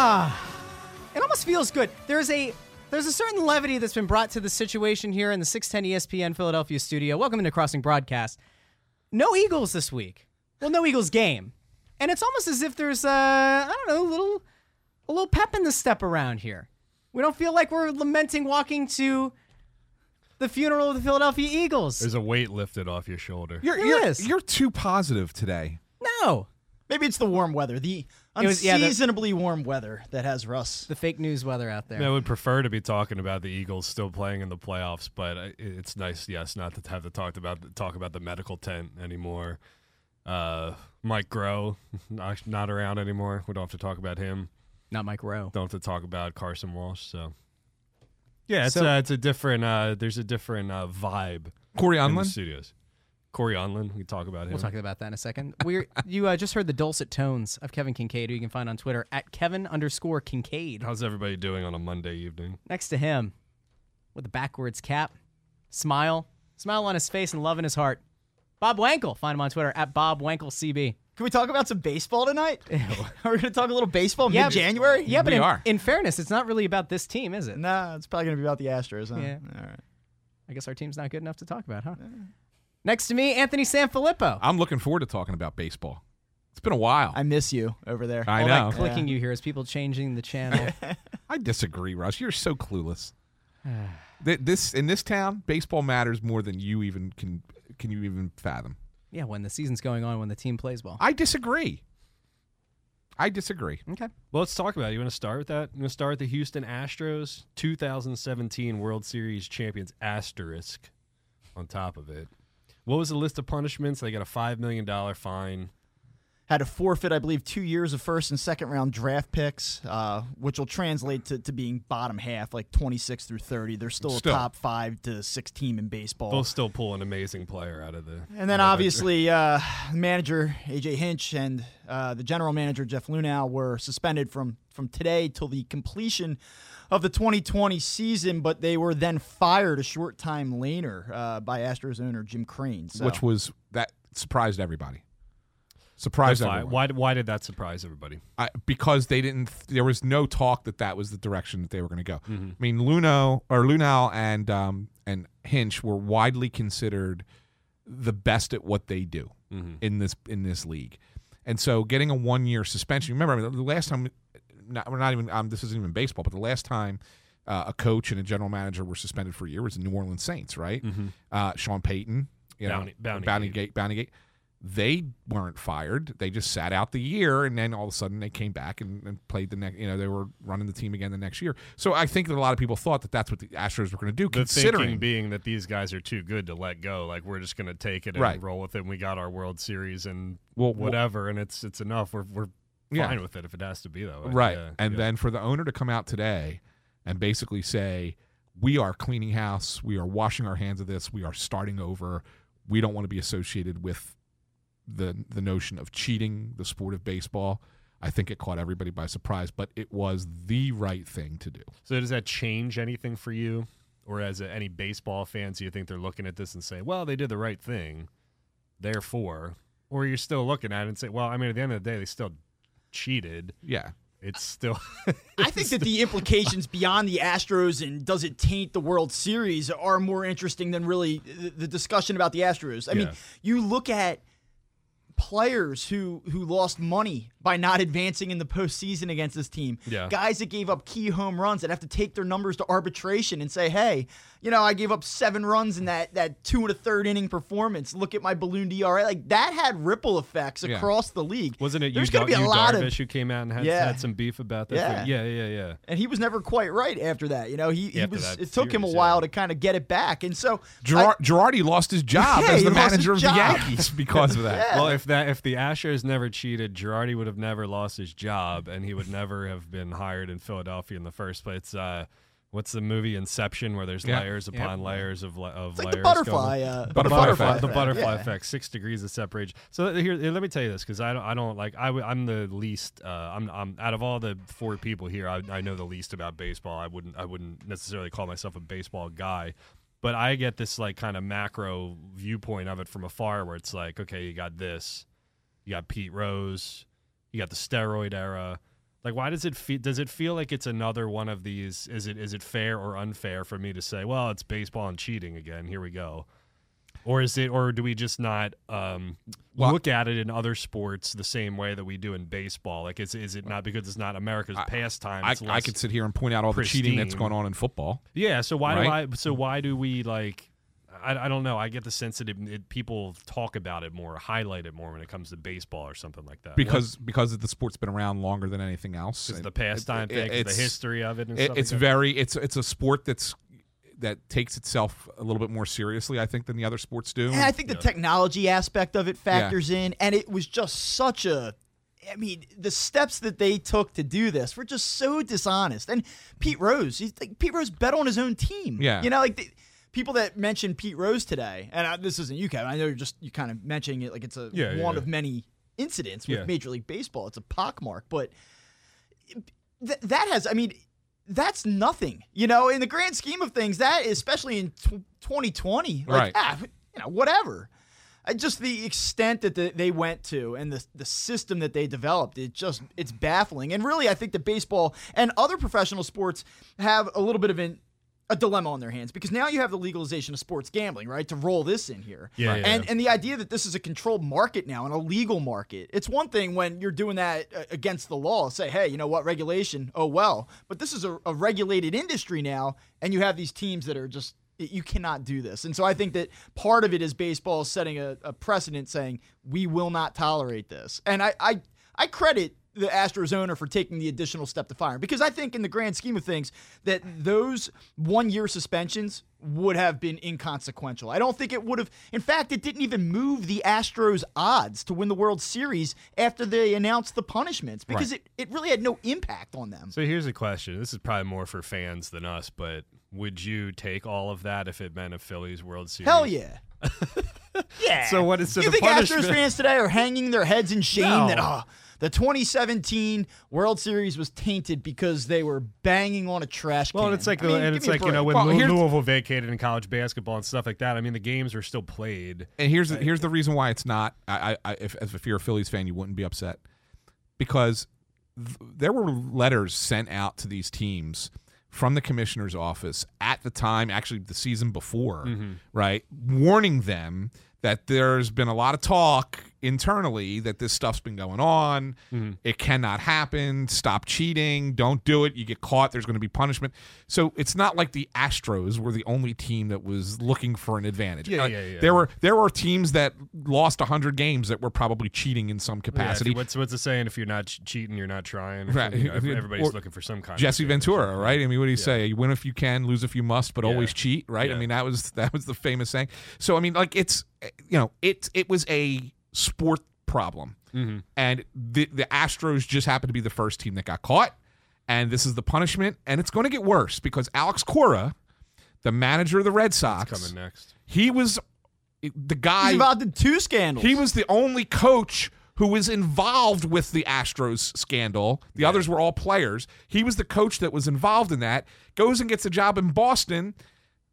Ah, it almost feels good. There's a there's a certain levity that's been brought to the situation here in the 610 ESPN Philadelphia studio. Welcome into Crossing Broadcast. No Eagles this week. Well, no Eagles game, and it's almost as if there's a I don't know a little a little pep in the step around here. We don't feel like we're lamenting walking to the funeral of the Philadelphia Eagles. There's a weight lifted off your shoulder. You're There you're, is. you're too positive today. no, Maybe it's the warm weather, the It was- yeah, the- unseasonably warm weather that has Russ. the fake news weather out there. I would prefer to be talking about the Eagles still playing in the playoffs, but I- it's nice, yes, not to have to talk about talk about the medical tent anymore. Uh, Mike Groh not, not around anymore. We don't have to talk about him. Not Mike Rowe. Don't have to talk about Carson Walch. So yeah, it's So- uh, it's a different. Uh, there's a different uh, vibe Corey in the Undlin. studios. Corey Undlin, we can talk about him. We'll talk about that in a second. We're you uh, just heard the dulcet tones of Kevin Kinkead, who you can find on Twitter at Kevin underscore Kinkead. How's everybody doing on a Monday evening? Next to him, with a backwards cap, smile, smile on his face, and love in his heart. Bob Wankel. Find him on Twitter at Bob Wankel CB. Can we talk about some baseball tonight? Are we going to talk a little baseball Yeah, mid January? Yeah, but We in, are. in fairness, it's not really about this team, is it? Nah, it's probably going to be about the Astros. Huh? Yeah. All right. I guess our team's not good enough to talk about, huh? Next to me, Anthony Sanfilippo. I'm looking forward to talking about baseball. It's been a while. I miss you over there. I All know. that clicking Yeah. you hear is people changing the channel. I disagree, Russ. You're so clueless. Th- this in this town, baseball matters more than you even can can you even fathom. yeah, when the season's going on, when the team plays well. I disagree. I disagree. Okay. Well, let's talk about it. You want to start with that? You want to start with the Houston Astros 2017 World Series champions asterisk on top of it. What was the list of punishments? They got a $5 million fine. Had to forfeit, I believe, two years of first and second round draft picks, uh, which will translate to, to being bottom half, like 26 through 30. They're still, Still. a top five to six team in baseball. They'll still pull an amazing player out of the. And then out of obviously, uh, manager AJ Hinch and uh, the general manager Jeff Luhnow were suspended from from today till the completion of the 2020 season, but they were then fired a short time later uh, by Astros owner Jim Crane. So. Which was that surprised everybody. Surprised fine. everyone. Why, why did that surprise everybody? I, because they didn't. There was no talk that that was the direction that they were going to go. Mm-hmm. I mean, Luno or Lunal and um, and Hinch were widely considered the best at what they do Mm-hmm. in this in this league, and so getting a one year suspension. Remember, I mean, the last time, not, we're not even. Um, this isn't even baseball, but the last time. Uh, a coach and a general manager were suspended for a year was the New Orleans Saints, right? Uh, Sean Payton, you Bounty- know, Bounty Bounty Gate. Gate, Bounty Gate they weren't fired. They just sat out the year, and then all of a sudden they came back and, and played the next. You know, they were running the team again the next year. So I think that a lot of people thought that that's what the Astros were going to do, The considering. thinking being that these guys are too good to let go. Like we're just going to take it and Right. roll with it. And we got our World Series and Well, well- whatever, and it's it's enough. We're we're Yeah. fine with it if it has to be that way. right, Yeah, and yeah. then for the owner to come out today and basically say, "We are cleaning house. We are washing our hands of this. We are starting over. We don't want to be associated with the the notion of cheating the sport of baseball." I think it caught everybody by surprise, but it was the right thing to do. So does that change anything for you, or as a, any baseball fans, do you think they're looking at this and say, "Well, they did the right thing," therefore, or you're still looking at it and say, "Well, I mean, at the end of the day, they still cheated. Yeah, It's still." I think that the implications beyond the Astros and does it taint the World Series are more interesting than really the, the discussion about the Astros. I mean, you look at players who who lost money by not advancing in the postseason against this team. Yeah. Guys that gave up key home runs that have to take their numbers to arbitration and say, hey, you know, I gave up seven runs in that that two and a third inning performance. Look at my balloon DRA. Like that had ripple effects Yeah. across the league. Wasn't it you, There's going to be a you lot Darvish of who came out and had, Yeah. had some beef about that? Yeah. yeah, yeah, yeah. and he was never quite right after that. You know, he, he After was. It took him a while yeah. to kind of get it back, and so Gerard, Girardi lost his job Yeah, as the manager of the. Yankees because of that. Yeah. Well, if that if the Astros never cheated, Girardi would have never lost his job, and he would never have been hired in Philadelphia in the first place. Uh, what's the movie Inception, where there's Yeah. layers upon layers of of it's like layers the butterfly. Uh, the Butterfly butterfly, effect. the butterfly Yeah. effect, six degrees of separation. So here, here, let me tell you this, because I don't, I don't like, I, w- I'm the least, uh, I'm, I'm out of all the four people here, I, I know the least about baseball. I wouldn't, I wouldn't necessarily call myself a baseball guy, but I get this like kind of macro viewpoint of it from afar, where it's like, okay, you got this, you got Pete Rose, you got the steroid era. Like, why does it feel? Does it feel like it's another one of these? Is it is it fair or unfair for me to say, well, it's baseball and cheating again? Here we go. Or is it? Or do we just not um, Well- look at it in other sports the same way that we do in baseball? Like, is is it not because it's not America's pastime? I, I could sit here and point out all the cheating that's going on in football. Yeah. So why Right? do I? So why do we like? I, I don't know. I get the sense that it, it, people talk about it more, highlight it more when it comes to baseball or something like that. because because the sport's been around longer than anything else. It's the pastime it- thing, the history of it. And it- stuff it's like that. very it's it's a sport that's that takes itself a little bit more seriously, I think, than the other sports do. And I think the technology aspect of it factors in, and it was just such a. I mean, the steps that they took to do this were just so dishonest. And Pete Rose, he's like, Pete Rose bet on his own team. Yeah. you know, like the, people that mentioned Pete Rose today, and I, this isn't you, Kevin. I know you're just you kind of mentioning it like it's a Yeah, yeah, one yeah. of many incidents with Yeah. Major League Baseball. It's a pockmark, but th- that has, I mean, that's nothing, you know, in the grand scheme of things. That, especially in tw 2020, like, Right. ah, you know, whatever. Uh, Just the extent that the, they went to and the the system that they developed, it just it's baffling. And really, I think that baseball and other professional sports have a little bit of an a dilemma on their hands because now you have the legalization of sports gambling, right? To roll this in here. Yeah, yeah, and yeah. and the idea that this is a controlled market now and a legal market. It's one thing when you're doing that uh, against the law, say, hey, you know what, regulation, oh well. But this is a, a regulated industry now, and you have these teams that are just you cannot do this. And so I think that part of it is baseball setting a, a precedent saying we will not tolerate this. And I I, I credit the Astros owner for taking the additional step to fire him because I think in the grand scheme of things that those one year suspensions would have been inconsequential. I don't think it would have in fact it didn't even move the Astros odds to win the World Series after they announced the punishments because it, it really had no impact on them. So here's a question. This is probably more for fans than us, but would you take all of that if it meant a Phillies World Series? Hell yeah. yeah. So what is so you the think punishment? Astros fans today are hanging their heads in shame No. that oh, the 2017 World Series was tainted because they were banging on a trash can? Well, it's like I mean, and it's like you know when Well, Louisville vacated in college basketball and stuff like that. I mean, the games were still played. And here's the, here's the reason why it's not. I, I, I if, if you're a Phillies fan, you wouldn't be upset because th- there were letters sent out to these teams from the commissioner's office at the time, actually the season before, mm-hmm. right, warning them that there's been a lot of talk internally that this stuff's been going on. It cannot happen. Stop cheating. Don't do it. You get caught. There's going to be punishment. So it's not like the Astros were the only team that was looking for an advantage. Yeah, Uh, yeah, yeah. There were there were teams that lost 100 games that were probably cheating in some capacity. you- what's what's the saying? If you're not cheating, you're not trying. Right. You know, everybody's Or looking for some kind. Jesse of. Ventura, right? I mean, what do you say? You win if you can, lose if you must, but Yeah. always cheat, right? I mean, that was that was the famous saying. So I mean, like it's you know, it it was a sport problem, Mm-hmm. and the the Astros just happened to be the first team that got caught, and this is the punishment, and it's going to get worse because Alex Cora, the manager of the Red Sox, coming next. he was the guy. He's involved in two scandals. He was the only coach who was involved with the Astros scandal. The others were all players. He was the coach that was involved in that. Goes and gets a job in Boston.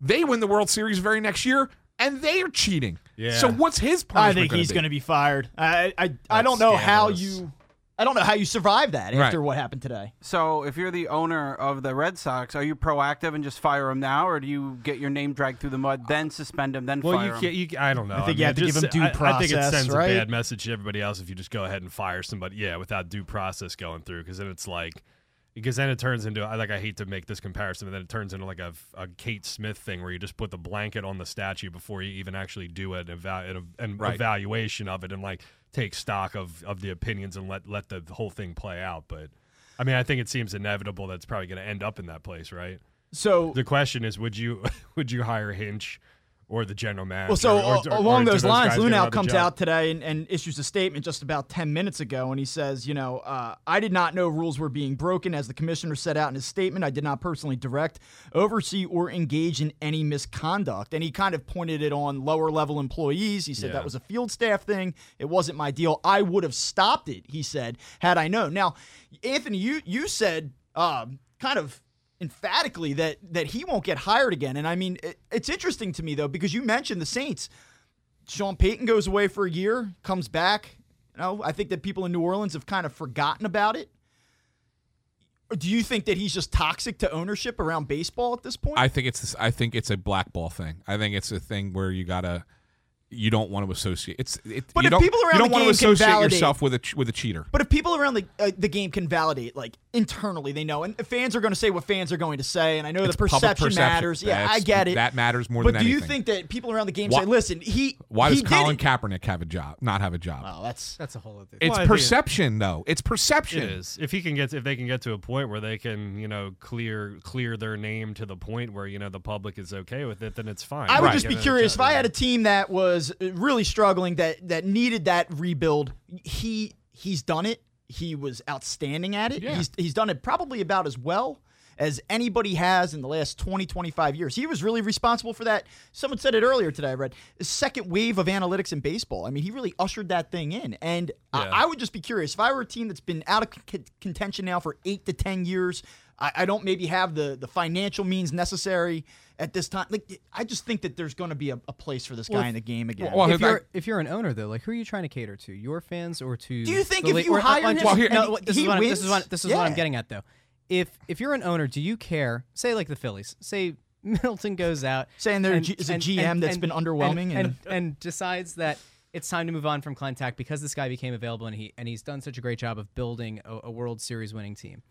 They win the World Series very next year, and they are cheating. Yeah. So what's his I think gonna he's going to be fired. I I, I don't know how scandalous. you I don't know how you survive that Right. after what happened today. So, if you're the owner of the Red Sox, are you proactive and just fire him now, or do you get your name dragged through the mud, then suspend him, then Well, fire you him? can't. You, I don't know. I think I you have to it give him due I, I think it process, sends right? a bad message to everybody else if you just go ahead and fire somebody. Yeah, without due process going through, because then it's like. Because then it turns into I like I hate to make this comparison, but then it turns into like a, a Kate Smith thing where you just put the blanket on the statue before you even actually do an, eva- an, Right. evaluation of it and like take stock of, of the opinions and let let the whole thing play out. But I mean, I think it seems inevitable that's probably going to end up in that place, right? So The question is, would you would you hire Hinch or the general manager? Well, so or, uh, or- or along do those lines, Luhnow comes job? out today and, and issues a statement just about 10 minutes ago, and he says, you know, uh, I did not know rules were being broken. As the commissioner set out in his statement, I did not personally direct, oversee, or engage in any misconduct. And he kind of pointed it on lower level employees. He said Yeah. that was a field staff thing. It wasn't my deal. I would have stopped it, he said, had I known. Now, Anthony, you, you said um, kind of emphatically that that he won't get hired again. And I mean, it, it's interesting to me though because you mentioned the Saints. Sean Payton goes away for a year, comes back. You know, I think that people in New Orleans have kind of forgotten about it. Do you think that he's just toxic to ownership around baseball at this point? I think it's I think it's a blackball thing. I think it's a thing where you gotta you don't want to associate. It's it, But you if don't, people around you don't the want to game can associate validate- yourself with a with a cheater. But if people around the uh, the game can validate, like internally, they know, and fans are going to say what fans are going to say, and I know It's the perception, perception. matters. Yeah, I get it. that matters more but than do you think that people around the game Why- say, "Listen, he Why he does Colin. Kaepernick have a job? Not have a job? Oh, that's That's a whole other. it's Well, I think- perception, though. It's perception. It is. If he can get, if they can get to a point where they can, you know, clear clear their name to the point where you know the public is okay with it, then it's fine. I would Right. just Get be in a curious if I had a team that was uh, really struggling that that needed that rebuild. He he's done it. He was outstanding at it. Yeah. He's he's done it probably about as well as anybody has in the last 20 25 years. He was really responsible for that. Someone said it earlier today I read. the Second wave of analytics in baseball. I mean, he really ushered that thing in. And Yeah. I, I would just be curious if I were a team that's been out of c- contention now for 8 to 10 years, I, I don't maybe have the the financial means necessary at this time. Like I just think that there's going to be a, a place for this Well, guy if- in the game again. well, if if you're I- if you're an owner though, like who are you trying to cater to? Your fans or to? Do you think if la- you hire him Well, here- no, this is what I'm, this is what this is what I'm getting at though. If if you're an owner, do you care? Say like the Phillies. Say Middleton goes out Saying there and- is a GM and- that's and- been underwhelming and, and- decides that it's time to move on from Klentak because this guy became available and he and he's done such a great job of building a, a World Series winning team.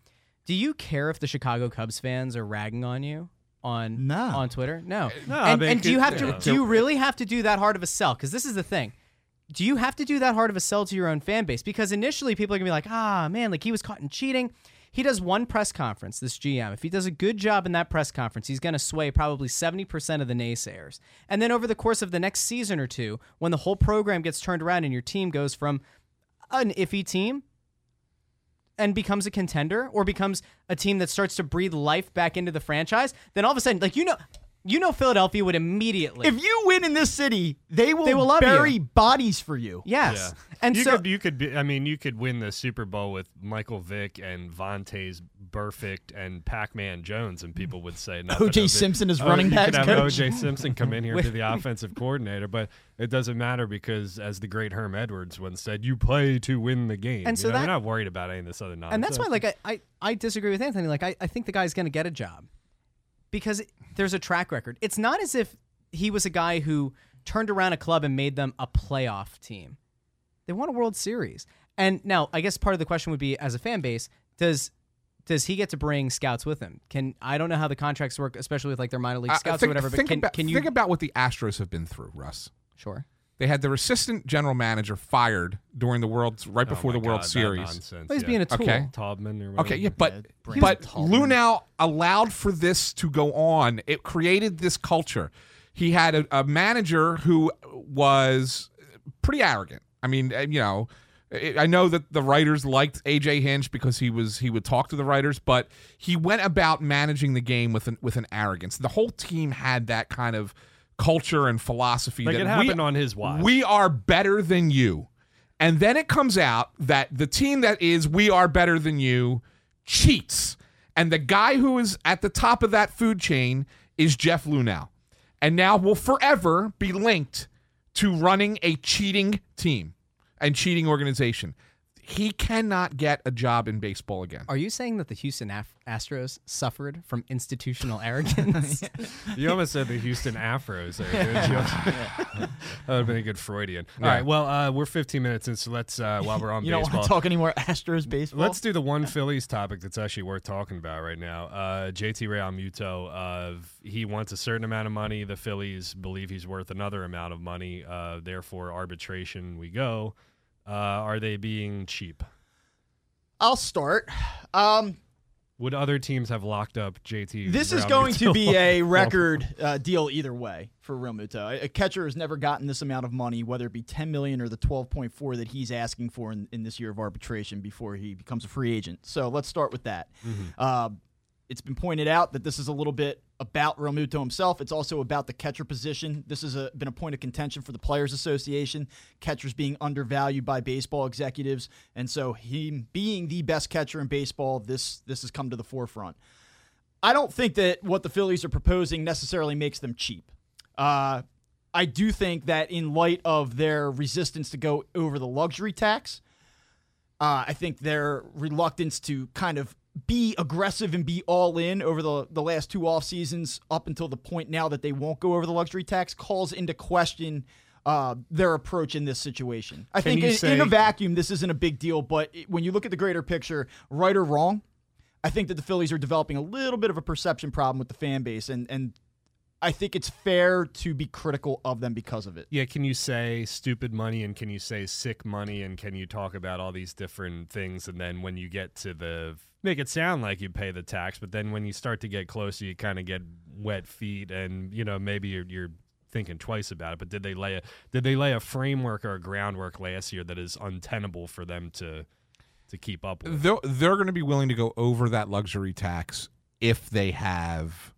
Do you care if the Chicago Cubs fans are ragging on you on No. on Twitter? No. No, and, they and do you could- have to do you really have to do that hard of a sell? Because this is the thing. Do you have to do that hard of a sell to your own fan base? Because initially people are gonna be like, ah man, like he was caught in cheating. He does one press conference, this GM. If he does a good job in that press conference, he's going to sway probably 70% of the naysayers. And then over the course of the next season or two, when the whole program gets turned around and your team goes from an iffy team and becomes a contender or becomes a team that starts to breathe life back into the franchise, then all of a sudden, like you know, you know Philadelphia would immediately if you win in this city, they will, They will love bury you. bodies for you. Yes. Yeah. And you so could you could be I mean you could win the Super Bowl with Michael Vick and Vontaze Burfict and Pac-Man Jones and people would say nothing O.J. of. Simpson is Oh, running back backs could have coach. O.J. Simpson come in here to the offensive coordinator, but it doesn't matter because as the great Herm Edwards once said, you play to win the game. And You so know, that- you're not worried about any of this other nonsense. and that's why like I, I, I disagree with Anthony. Like I, I think the guy's gonna get a job. Because there's a track record. It's not as if he was a guy who turned around a club and made them a playoff team. They won a World Series. And now I guess part of the question would be as a fan base, does does he get to bring scouts with him? Can I don't know how the contracts work, especially with like their minor league Uh, scouts think, or whatever, but think can, about, can you think about what the Astros have been through, Russ? Sure. They had their assistant general manager fired during the World right Oh before my the World that Series. nonsense, Well, he's yeah. being a tool. Okay. Taubman or Okay, whatever. yeah, but Brandon but Taubman. Luhnow allowed for this to go on. It created this culture. He had a, a manager who was pretty arrogant. I mean, uh, you know, I I know that the writers liked AJ Hinch because he was he would talk to the writers, but he went about managing the game with an with an arrogance. The whole team had that kind of culture and philosophy Like that it we- happened on his watch. we are better than you. And then it comes out that the team that is we are better than you cheats. And the guy who is at the top of that food chain is Jeff Luhnow. And now will forever be linked to running a cheating team and cheating organization. He cannot get a job in baseball again. Are you saying that the Houston Af- Astros suffered from institutional arrogance? You almost said the Houston Afros there. you? that would have been a good Freudian. All Yeah. right, well, uh, we're 15 minutes in, so let's, uh, while we're on You don't want to talk anymore Astros baseball. Let's do the one Phillies topic that's actually worth talking about right now. Uh, JT Realmuto, uh, he wants a certain amount of money. The Phillies believe he's worth another amount of money. Uh, therefore, arbitration we go. Uh, are they being cheap? I'll start. Um, Would other teams have locked up JT? this is going to be a record uh, deal either way for Realmuto. A, catcher has never gotten this amount of money, whether it be 10 million or the 12.4 that he's asking for in, in this year of arbitration before he becomes a free agent. So let's start with that. Uh, it's been pointed out that this is a little bit about Realmuto himself. It's also about the catcher position. This has a, been a point of contention for the Players Association. Catchers being undervalued by baseball executives, and so him being the best catcher in baseball, this this has come to the forefront. I don't think that what the Phillies are proposing necessarily makes them cheap. Uh, I do think that in light of their resistance to go over the luxury tax, uh, I think their reluctance to kind of be aggressive and be all in over the, the last two off seasons up until the point now that they won't go over the luxury tax calls into question uh, their approach in this situation. I Can think in, say- in a vacuum, this isn't a big deal, but when you look at the greater picture, right or wrong, I think that the Phillies are developing a little bit of a perception problem with the fan base, and and I think it's fair to be critical of them because of it. Yeah, can you say stupid money and can you say sick money and can you talk about all these different things and then when you get to the make it sound like you pay the tax, but then when you start to get closer, you kind of get wet feet and you know maybe you're, you're thinking twice about it. But did they lay a did they lay a framework or a groundwork last year that is untenable for them to to keep up with? They're, they're going to be willing to go over that luxury tax if they have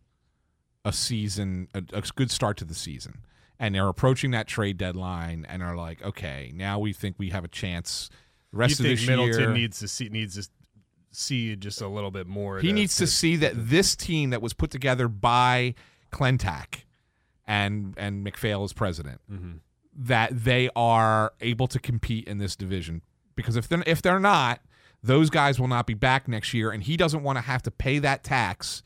a season, a, a good start to the season. And they're approaching that trade deadline and are like, okay, now we think we have a chance. The rest you of think this Middleton year, needs to see needs to see just a little bit more. he needs to see that this team that was put together by Klentak and and MacPhail as president, Mhm. that they are able to compete in this division. Because if they're if they're not, those guys will not be back next year, and he doesn't want to have to pay that tax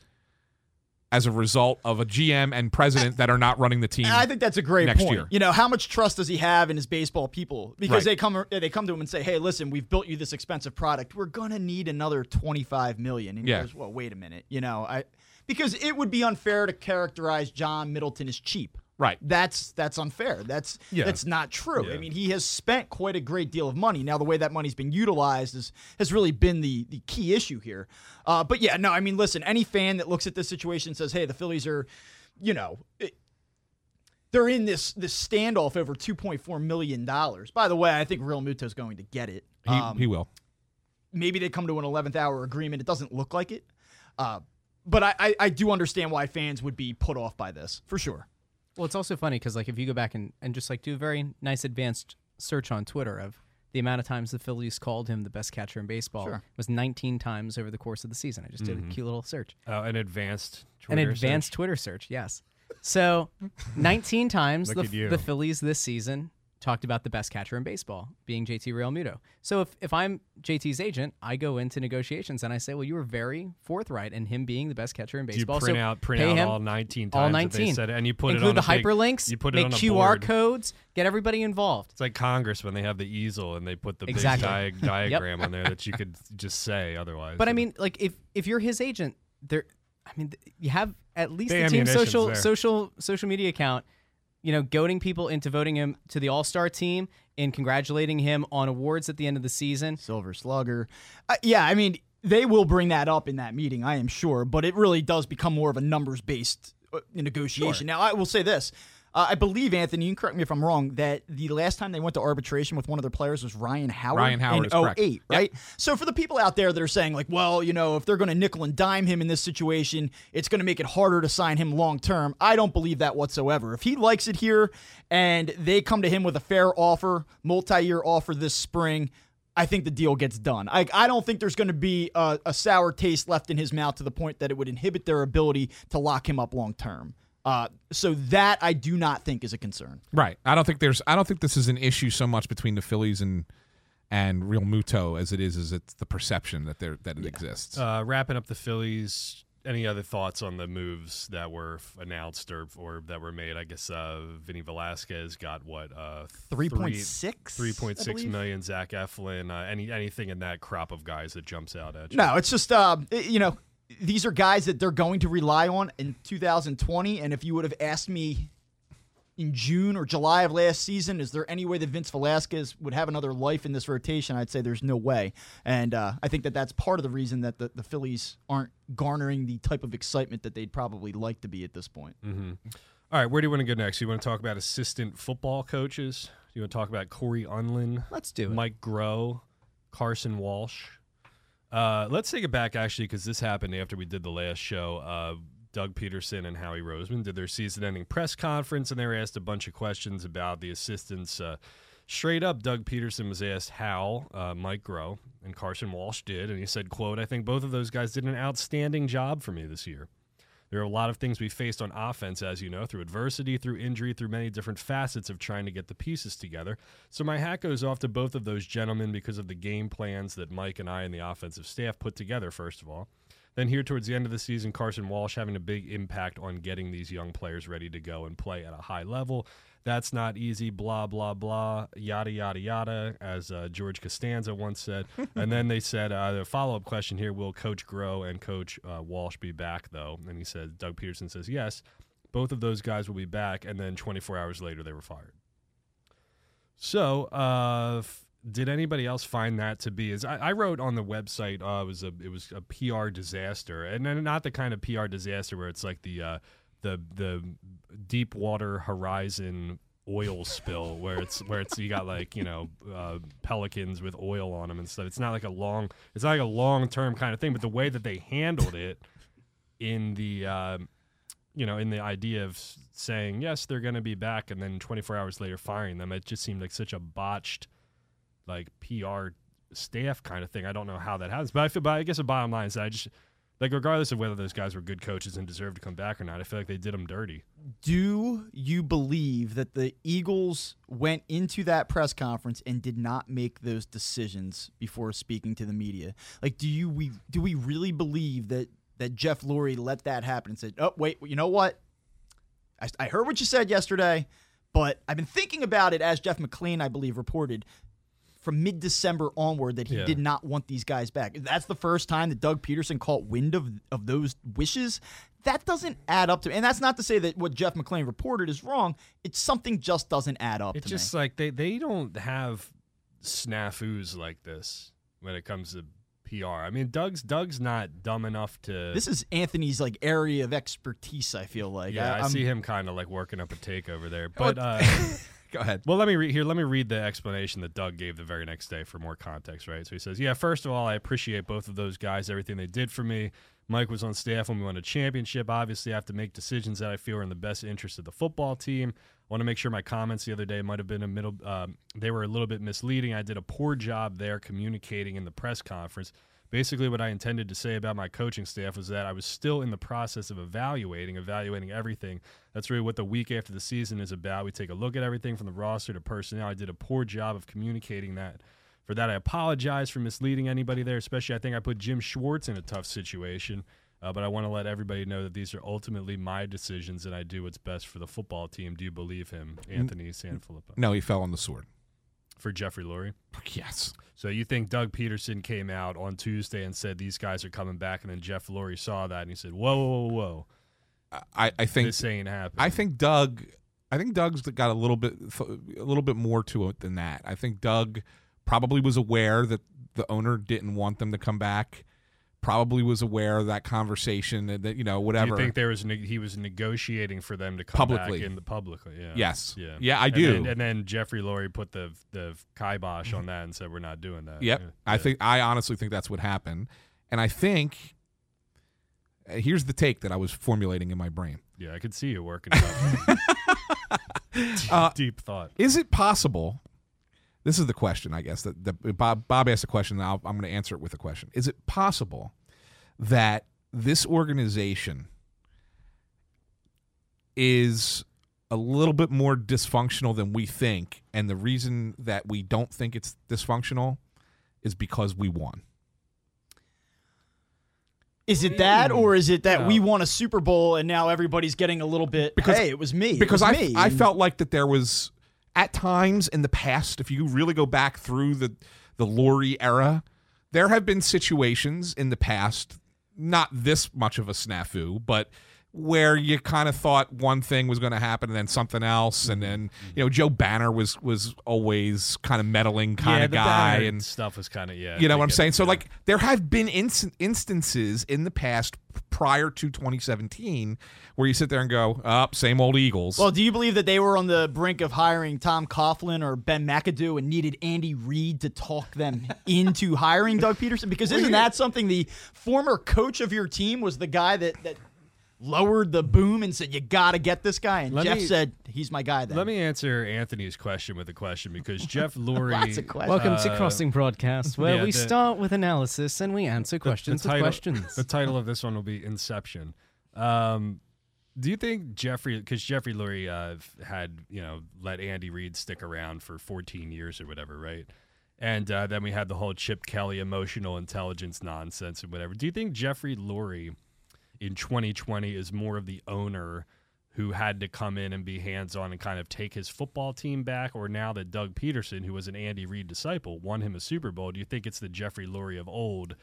as a result of a GM and president that are not running the team. And I think that's a great next point. year. You know, how much trust does he have in his baseball people? Because Right. they come they come to him and say, "Hey, listen, we've built you this expensive product. We're gonna need another twenty five million. And he Yeah. goes, "Well, wait a minute. You know, I because it would be unfair to characterize John Middleton as cheap. Right. That's that's unfair. That's Yeah. that's not true. I mean, he has spent quite a great deal of money. Now, the way that money's been utilized is has really been the the key issue here. Uh, but yeah, no, I mean, listen, any fan that looks at this situation and says, "Hey, the Phillies are," you know. It, they're in this this standoff over two point four million dollars. By the way, I think Realmuto's going to get it. he, Um, he will. maybe they come to an eleventh hour agreement. It doesn't look like it, uh, but I, I I do understand why fans would be put off by this for sure. Well, it's also funny because like if you go back and, and just like do a very nice advanced search on Twitter of the amount of times the Phillies called him the best catcher in baseball Sure. was 19 times over the course of the season. I just did a cute little search. uh, an advanced An Twitter advanced search. Twitter search, yes. So, 19 times Look the, the Phillies this season talked about the best catcher in baseball being JT Realmuto. So if, if I'm JT's agent, I go into negotiations and I say, well, you were very forthright in him being the best catcher in Do you baseball. print so out print out him all 19 times all that 19. they said it, and you put Include it on the a big- hyperlinks, you put it make on a QR board. codes, get everybody involved. It's like Congress when they have the easel and they put the Exactly. big dia- diagram on there that you could just say otherwise. But I mean, like if if you're his agent, there, I mean, you have at least The the team social there. social social media account. You know, goading people into voting him to the All Star team and congratulating him on awards at the end of the season. Silver Slugger. Uh, yeah, I mean, they will bring that up in that meeting, I am sure, but it really does become more of a numbers based uh, negotiation. Now, I will say this. Uh, I believe, Anthony, you can correct me if I'm wrong, that the last time they went to arbitration with one of their players was Ryan Howard. Ryan Howard in is correct. 08, Yep. right? So for the people out there that are saying, like, well, you know, if they're going to nickel and dime him in this situation, it's going to make it harder to sign him long term. I don't believe that whatsoever. If he likes it here and they come to him with a fair offer, multi year offer this spring, I think the deal gets done. I, I don't think there's going to be a, a sour taste left in his mouth to the point that it would inhibit their ability to lock him up long term. Uh, so that I do not think is a concern. Right. I don't think there's. I don't think this is an issue so much between the Phillies and and Realmuto as it is is it's the perception that there that it exists. uh, wrapping up the Phillies. Any other thoughts on the moves that were announced or or that were made? I guess uh, Vinny Velasquez got what uh, Three point six. three point six million. Zach Eflin. Uh, any anything in that crop of guys that jumps out at you? No, it's just uh, it- you know, these are guys that they're going to rely on in 2020. And if you would have asked me in June or July of last season, is there any way that Vince Velasquez would have another life in this rotation? I'd say there's no way. And uh, I think that that's part of the reason that the, the Phillies aren't garnering the type of excitement that they'd probably like to be at this point. All right, where do you want to go next? You want to talk about assistant football coaches? You want to talk about Corey Undlin, Let's do it. Mike Groh, Carson Walch? Uh, let's take it back actually, because this happened after we did the last show. Uh, Doug Pederson and Howie Roseman did their season-ending press conference, and they were asked a bunch of questions about the assistants. Uh, straight up, Doug Pederson was asked how uh, Mike Groh and Carson Walch did, and he said, "quote I think both of those guys did an outstanding job for me this year." There are a lot of things we faced on offense, as you know, through adversity, through injury, through many different facets of trying to get the pieces together. So my hat goes off to both of those gentlemen because of the game plans that Mike and I and the offensive staff put together, first of all. Then here towards the end of the season, Carson Walch having a big impact on getting these young players ready to go and play at a high level. That's not easy, blah, blah, blah, yada, yada, yada, as uh, George Costanza once said. and then they said, uh, the follow up question here will Coach Groh and Coach uh, Walch be back, though? And he said, Doug Pederson says, yes, both of those guys will be back. And then 24 hours later, they were fired. So, uh, f- did anybody else find that to be? As I, I wrote on the website, uh, it was a it was a PR disaster, and then not the kind of PR disaster where it's like the uh, the the Deepwater Horizon oil spill where it's where it's you got like you know uh, pelicans with oil on them and stuff. It's not like a long it's not like a long term kind of thing, but the way that they handled it in the um, you know in the idea of saying yes they're going to be back and then 24 hours later firing them, it just seemed like such a botched like PR staff kind of thing. I don't know how that happens, but I feel. But I guess the bottom line is I just like regardless of whether those guys were good coaches and deserved to come back or not, I feel like they did them dirty. Do you believe that the Eagles went into that press conference and did not make those decisions before speaking to the media? Like, do you we do we really believe that that Jeff Lurie let that happen and said, "Oh, wait, you know what? I, I heard what you said yesterday, but I've been thinking about it." As Jeff McLane, I believe, reported from mid December onward that he Yeah. did not want these guys back. That's the first time that Doug Pederson caught wind of of those wishes. That doesn't add up to, me. and that's not to say that what Jeff McLane reported is wrong. It's something just doesn't add up. It's just me. like they they don't have snafus like this when it comes to PR. I mean, Doug's Doug's not dumb enough to. this is Anthony's like area of expertise. I feel like. yeah, I, I'm- see him kind of like working up a take over there, but. uh Go ahead. Well, let me read here. Let me read the explanation that Doug gave the very next day for more context, right? So he says, "Yeah, first of all, I appreciate both of those guys, everything they did for me. Mike was on staff when we won a championship. Obviously, I have to make decisions that I feel are in the best interest of the football team. I want to make sure my comments the other day might have been a middle. Um, they were a little bit misleading. I did a poor job there communicating in the press conference." Basically, what I intended to say about my coaching staff was that I was still in the process of evaluating, evaluating everything. That's really what the week after the season is about. We take a look at everything from the roster to personnel. I did a poor job of communicating that. For that, I apologize for misleading anybody there, especially I think I put Jim Schwartz in a tough situation. Uh, but I want to let everybody know that these are ultimately my decisions and I do what's best for the football team. Do you believe him, Anthony Sanfilippo? No, he fell on the sword. For Jeffrey Lurie? Yes. So you think Doug Pederson came out on Tuesday and said these guys are coming back, and then Jeff Lurie saw that and he said, "Whoa, whoa, whoa, whoa. I, I think this ain't happening." I think Doug. I think Doug's got a little bit a little bit more to it than that. I think Doug probably was aware that the owner didn't want them to come back. Probably was aware of that conversation and that you know whatever. Do you think there was ne- he was negotiating for them to come Publicly. back in the publicly? Yeah. Yes. Yeah. Yeah, I And do. then- And then, Jeffrey Lurie put the the kibosh on that and said, "We're not doing that." Yep. Yeah. I think I honestly think that's what happened, and I think uh, here's the take that I was formulating in my brain. Yeah, I could see you working. deep, Uh, deep thought. Is it possible? This is the question, I guess. That, that Bob Bob asked a question. And I'll, I'm going to answer it with a question. Is it possible that this organization is a little bit more dysfunctional than we think, and the reason that we don't think it's dysfunctional is because we won? Is it that, or is it that No. we won a Super Bowl and now everybody's getting a little bit? Because- hey, it was me. Because was I, me. I felt like that there was at times in the past, if you really go back through the the Lurie era, there have been situations in the past, not this much of a snafu, but where you kind of thought one thing was going to happen and then something else, and mm-hmm. then mm-hmm. you know Joe Banner was was always kind of meddling kind yeah, of the guy, and stuff was kind of yeah. you know I what I'm saying? it, So yeah. like there have been inst- instances in the past prior to 2017 where you sit there and go, "Up, same old Eagles." Well, do you believe that they were on the brink of hiring Tom Coughlin or Ben McAdoo and needed Andy Reid to talk them into hiring Doug Pederson? Because isn't that something the former coach of your team was the guy that that lowered the boom and said you got to get this guy, and Let Jeff me- said he's my guy. Then Let me answer Anthony's question with a question because Jeff Lurie. Lots of questions. Welcome to uh, Crossing Broadcast, where yeah, we the- start with analysis and we answer the- questions the with title, questions. The title of this one will be Inception. Um, do you think Jeffrey, because Jeffrey Lurie uh, had, you know, let Andy Reid stick around for 14 years or whatever, right? And uh, then we had the whole Chip Kelly emotional intelligence nonsense and whatever. Do you think Jeffrey Lurie in 2020 is more of the owner who had to come in and be hands on and kind of take his football team back? Or now that Doug Pederson, who was an Andy Reid disciple, won him a Super Bowl, do you think it's the Jeffrey Lurie of old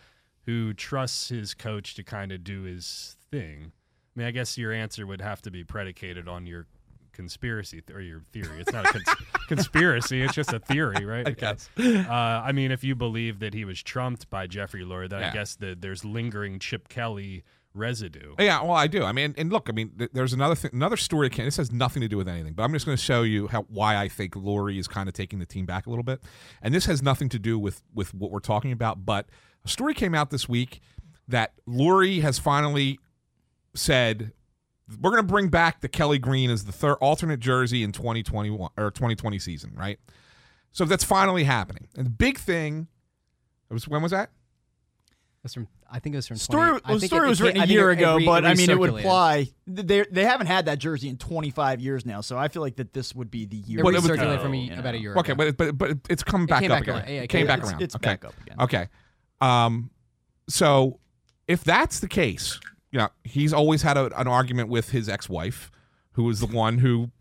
who trusts his coach to kind of do his thing? I mean, I guess your answer would have to be predicated on your conspiracy th- or your theory. It's not a cons- conspiracy; it's just a theory, right? I guess. Uh, I mean, if you believe that he was trumped by Jeffrey Lurie, then I guess that there's lingering Chip Kelly residue. Yeah, well, I do. I mean, and look, I mean, th- there's another thing, another story. came- This has nothing to do with anything, but I'm just going to show you how why I think Lurie is kind of taking the team back a little bit, and this has nothing to do with with what we're talking about. But a story came out this week that Lurie has finally said we're going to bring back the Kelly Green as the third alternate jersey in 2021 or 2020 season, right? So that's finally happening. And the big thing was when was that? That's from I think it was from Story, 20, I well, the think story it- was it written came- a I think year it- it ago, re- but I mean, it would apply. They they haven't had that jersey in 25 years now, so I feel like that this would be the year. It Well, it was- recirculated from a, you know. about a year Okay, ago. but but but it's coming back up back again. Yeah, it came came back it's, around. It's okay. back up again. Okay. Um, so if that's the case, you know, he's always had a, an argument with his ex-wife, who is the one who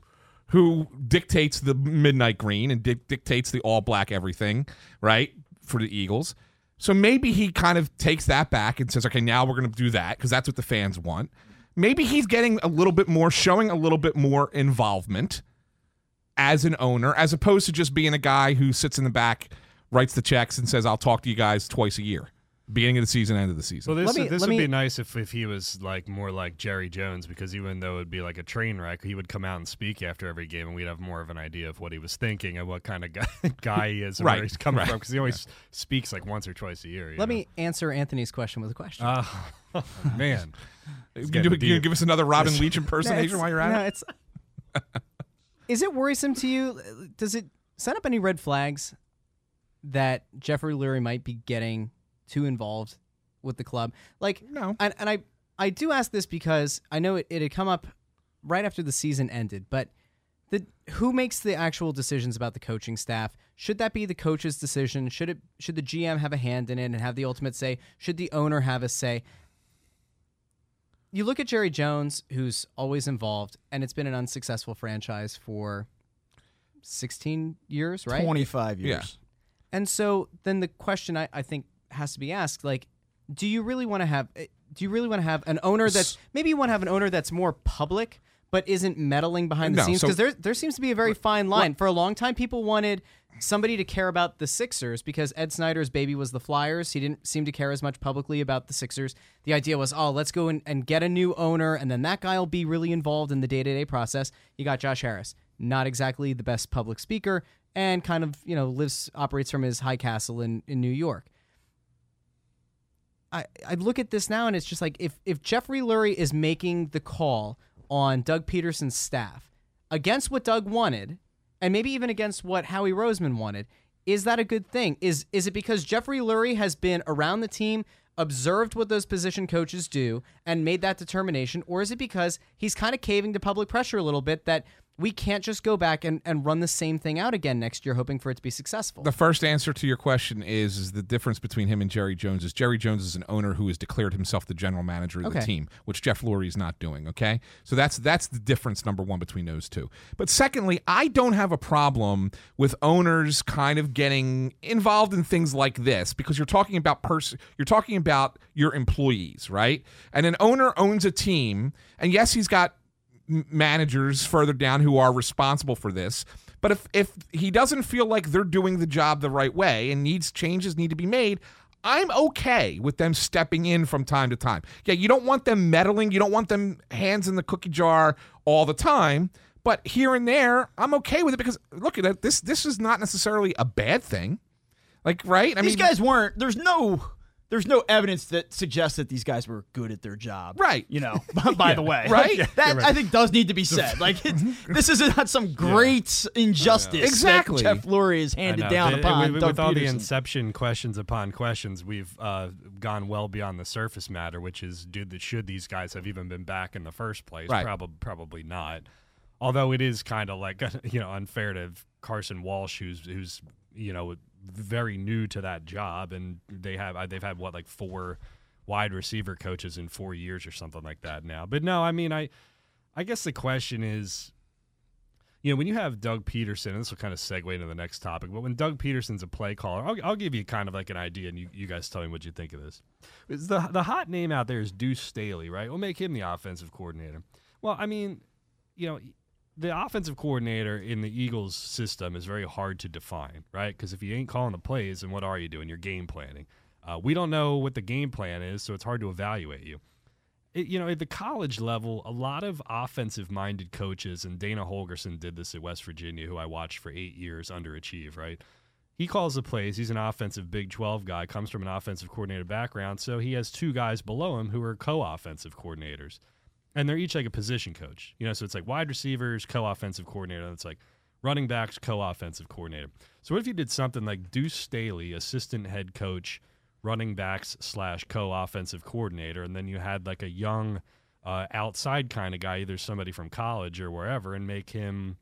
who dictates the midnight green and dic- dictates the all black everything, right, for the Eagles. So maybe he kind of takes that back and says, "Okay, now we're going to do that because that's what the fans want." Maybe he's getting a little bit more, showing a little bit more involvement as an owner, as opposed to just being a guy who sits in the back, writes the checks, and says, "I'll talk to you guys twice a year, beginning of the season, end of the season." Well, this, Let me- this would me- be nice if, if he was like more like Jerry Jones, because even though it'd be like a train wreck, he would come out and speak after every game, and we'd have more of an idea of what he was thinking and what kind of guy, guy he is and Right, where he's coming right. from, because he always speaks like once or twice a year. you Let know? me answer Anthony's question with a question. Uh, man, you getting do, you give us another Robin Leach impersonation it's- while you're at no, it. it's. is it worrisome to you? Does it set up any red flags that Jeffrey Lurie might be getting too involved with the club? Like, No. and, and I I do ask this because I know it, it had come up right after the season ended, but the who makes the actual decisions about the coaching staff? Should that be the coach's decision? Should it should the GM have a hand in it and have the ultimate say? Should the owner have a say? You look at Jerry Jones, who's always involved, and it's been an unsuccessful franchise for 16 years, right? 25 years. And so then the question I, I think has to be asked, like, do you really want to have eh, do you really want to have an owner that's maybe you want to have an owner that's more public but isn't meddling behind the No, scenes so- because there there seems to be a very fine line. For a long time, people wanted somebody to care about the Sixers because Ed Snider's baby was the Flyers. He didn't seem to care as much publicly about the Sixers. The idea was, oh, let's go and, and get a new owner, and then that guy will be really involved in the day to day process. You got Josh Harris, not exactly the best public speaker, and kind of you know lives operates from his high castle in in New York. I, I look at this now and it's just like if if Jeffrey Lurie is making the call on Doug Pederson's staff against what Doug wanted, and maybe even against what Howie Roseman wanted, is that a good thing? Is is it because Jeffrey Lurie has been around the team, observed what those position coaches do, and made that determination, or is it because he's kind of caving to public pressure a little bit that we can't just go back and, and run the same thing out again next year, hoping for it to be successful? The first answer to your question is is the difference between him and Jerry Jones is Jerry Jones is an owner who has declared himself the general manager of the team, which Jeff Lurie is not doing. Okay, so that's that's the difference number one between those two. But secondly, I don't have a problem with owners kind of getting involved in things like this because you're talking about person, you're talking about your employees, right? And an owner owns a team, and yes, he's got managers further down who are responsible for this. But if if he doesn't feel like they're doing the job the right way and needs changes need to be made, I'm okay with them stepping in from time to time. Yeah, you don't want them meddling, you don't want them hands in the cookie jar all the time, but here and there, I'm okay with it because look at it, this this is not necessarily a bad thing. Like, right? I These mean, guys weren't. There's no there's no evidence that suggests that these guys were good at their job. Right. You know, by the way. Right? That I think does need to be said. Like it's, this is not some great injustice Exactly. that Jeff Lurie is handed down upon with, all the inception questions upon questions, we've uh, gone well beyond the surface matter, which is, did the, should these guys have even been back in the first place? Right. Probably, probably not. Although it is kind of like you know unfair to Carson Walch, who's who's you know very new to that job, and they have they've had what like four wide receiver coaches in four years or something like that now. But no, I mean I I guess the question is you know, when you have Doug Pederson, and this will kind of segue into the next topic, but when Doug Pederson's a play caller, I'll, I'll give you kind of like an idea, and you, you guys tell me what you think of this. The the hot name out there is Deuce Staley, right? We'll make him the offensive coordinator. Well, I mean, you know, the offensive coordinator in the Eagles system is very hard to define, right? Because if you ain't calling the plays, then what are you doing? You're game planning. Uh, we don't know what the game plan is, so it's hard to evaluate you it, you know, at the college level, a lot of offensive minded coaches, and Dana Holgorsen did this at West Virginia, who I watched for eight years, underachieve, right? He calls the plays. He's an offensive Big 12 guy, comes from an offensive coordinator background. So he has two guys below him who are co offensive coordinators. And they're each like a position coach. You know, so it's like wide receivers, co offensive coordinator. It's like running backs, co offensive coordinator. So what if you did something like Deuce Staley, assistant head coach, running backs slash co offensive coordinator, and then you had like a young uh, outside kind of guy, either somebody from college or wherever, and make him,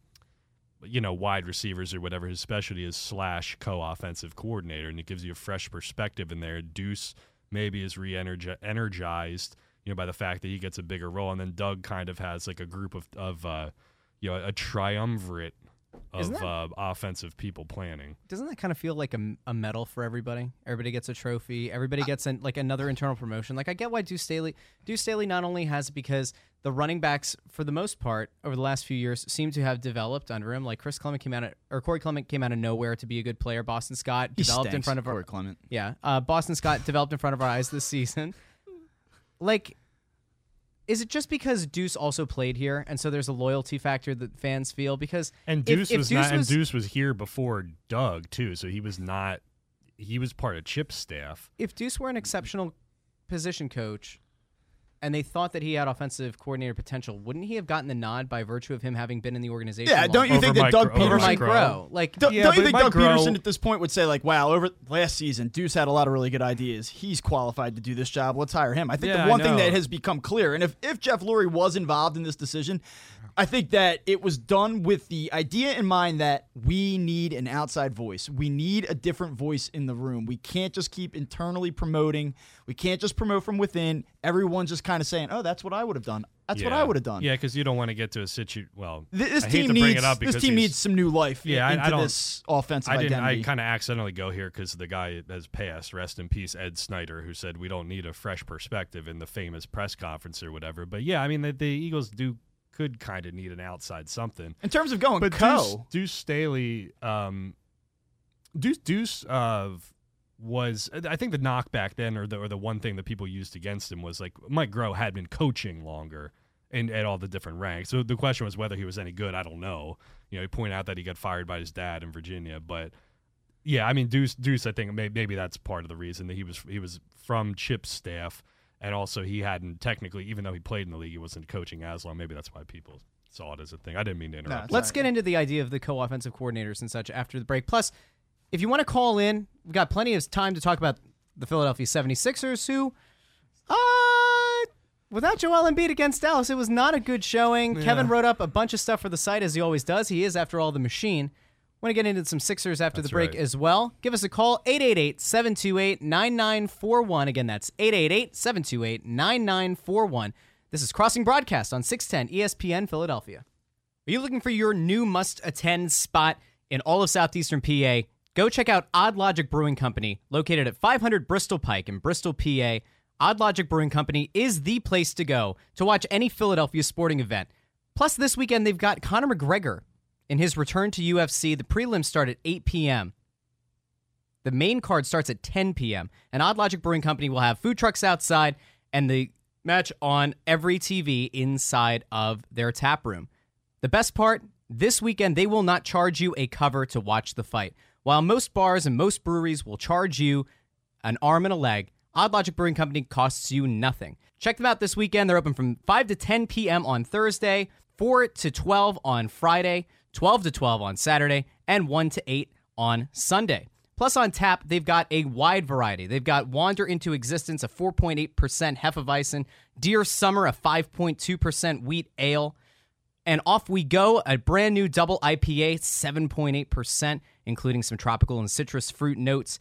you know, wide receivers or whatever his specialty is slash co offensive coordinator, and it gives you a fresh perspective in there. Deuce maybe is re energized, you know, by the fact that he gets a bigger role, and then Doug kind of has like a group of of uh, you know a triumvirate of that- uh, offensive people planning. Doesn't that kind of feel like a, a medal for everybody? Everybody gets a trophy. Everybody gets an, like another internal promotion. Like I get why Deuce Staley. Deuce Staley not only has it because the running backs, for the most part, over the last few years, seem to have developed under him. Like Chris Clement came out of, or Corey Clement came out of nowhere to be a good player. Boston Scott He developed in front of Corey Clement. yeah. Uh, Boston Scott developed in front of our eyes this season. Like, is it just because Deuce also played here, and so there's a loyalty factor that fans feel? Because And if- Deuce if was Deuce not, was- and Deuce was here before Doug too, so he was not. He was part of Chip's staff. if Deuce were an exceptional position coach and they thought that he had offensive coordinator potential, wouldn't he have gotten the nod by virtue of him having been in the organization? Yeah, don't you Over think that Mike Doug Gro- over over Pederson Mike Groh. Groh? Like, Don't, Yeah, don't you think Mike Doug Groh- Pederson at this point would say like, "Wow, over last season, Deuce had a lot of really good ideas. He's qualified to do this job. Let's hire him." I think Yeah, the one thing that has become clear, and if if Jeff Lurie was involved in this decision, I think that it was done with the idea in mind that we need an outside voice. We need a different voice in the room. We can't just keep internally promoting. We can't just promote from within. Everyone's just kind of saying, "Oh, that's what I would have done. That's what I would have done." Yeah, because you don't want to get to a situation. Well, Th- This team to bring needs it up this team needs some new life Yeah, I- into I don't- this offensive I didn't. identity. I kind of accidentally go here because the guy has passed. Rest in peace, Ed Snider, who said we don't need a fresh perspective in the famous press conference or whatever. But yeah, I mean the, the Eagles do could kind of need an outside something. in terms of going But co, Deuce, Deuce Staley, um, Deuce Deuce uh, was uh, I think the knock back then, or the or the one thing that people used against him was like Mike Groh had been coaching longer in at all the different ranks. So the question was whether he was any good. I don't know. You know, he pointed out that he got fired by his dad in Virginia, but yeah, I mean Deuce Deuce. I think may, maybe that's part of the reason that he was he was from Chip's staff, and also he hadn't technically, even though he played in the league, he wasn't coaching as long. Maybe that's why people saw it as a thing. I didn't mean to interrupt. it's Let's get into the idea of the co-offensive coordinators and such after the break. Plus, if you want to call in, we've got plenty of time to talk about the Philadelphia 76ers who uh without Joel Embiid against Dallas, it was not a good showing. Kevin wrote up a bunch of stuff for the site as he always does. He is after all the machine. Want to get into some Sixers after That's the break right. as well. Give us a call 888-728-9941. Again, that's 888-728-9941. This is Crossing Broadcast on E 610 ESPN Philadelphia. Are you looking for your new must attend spot in all of southeastern PA? Go check out Odd Logic Brewing Company, located at 500 Bristol Pike in Bristol, PA. Odd Logic Brewing Company is the place to go to watch any Philadelphia sporting event. Plus, this weekend they've got Conor McGregor in his return to UFC. The prelims start at 8 p.m. The main card starts at 10 p.m. And Odd Logic Brewing Company will have food trucks outside and the match on every TV inside of their tap room. The best part this weekend, they will not charge you a cover to watch the fight. While most bars and most breweries will charge you an arm and a leg, Odd Logic Brewing Company costs you nothing. Check them out this weekend. They're open from 5 to 10 p.m. on Thursday, 4 to 12 on Friday, 12 to 12 on Saturday, and 1 to 8 on Sunday. Plus, on tap, they've got a wide variety. They've got Wander into Existence, a 4.8% Hefeweizen, Dear Summer, a 5.2% wheat ale, and off we go, a brand new double IPA, 7.8%, including some tropical and citrus fruit notes.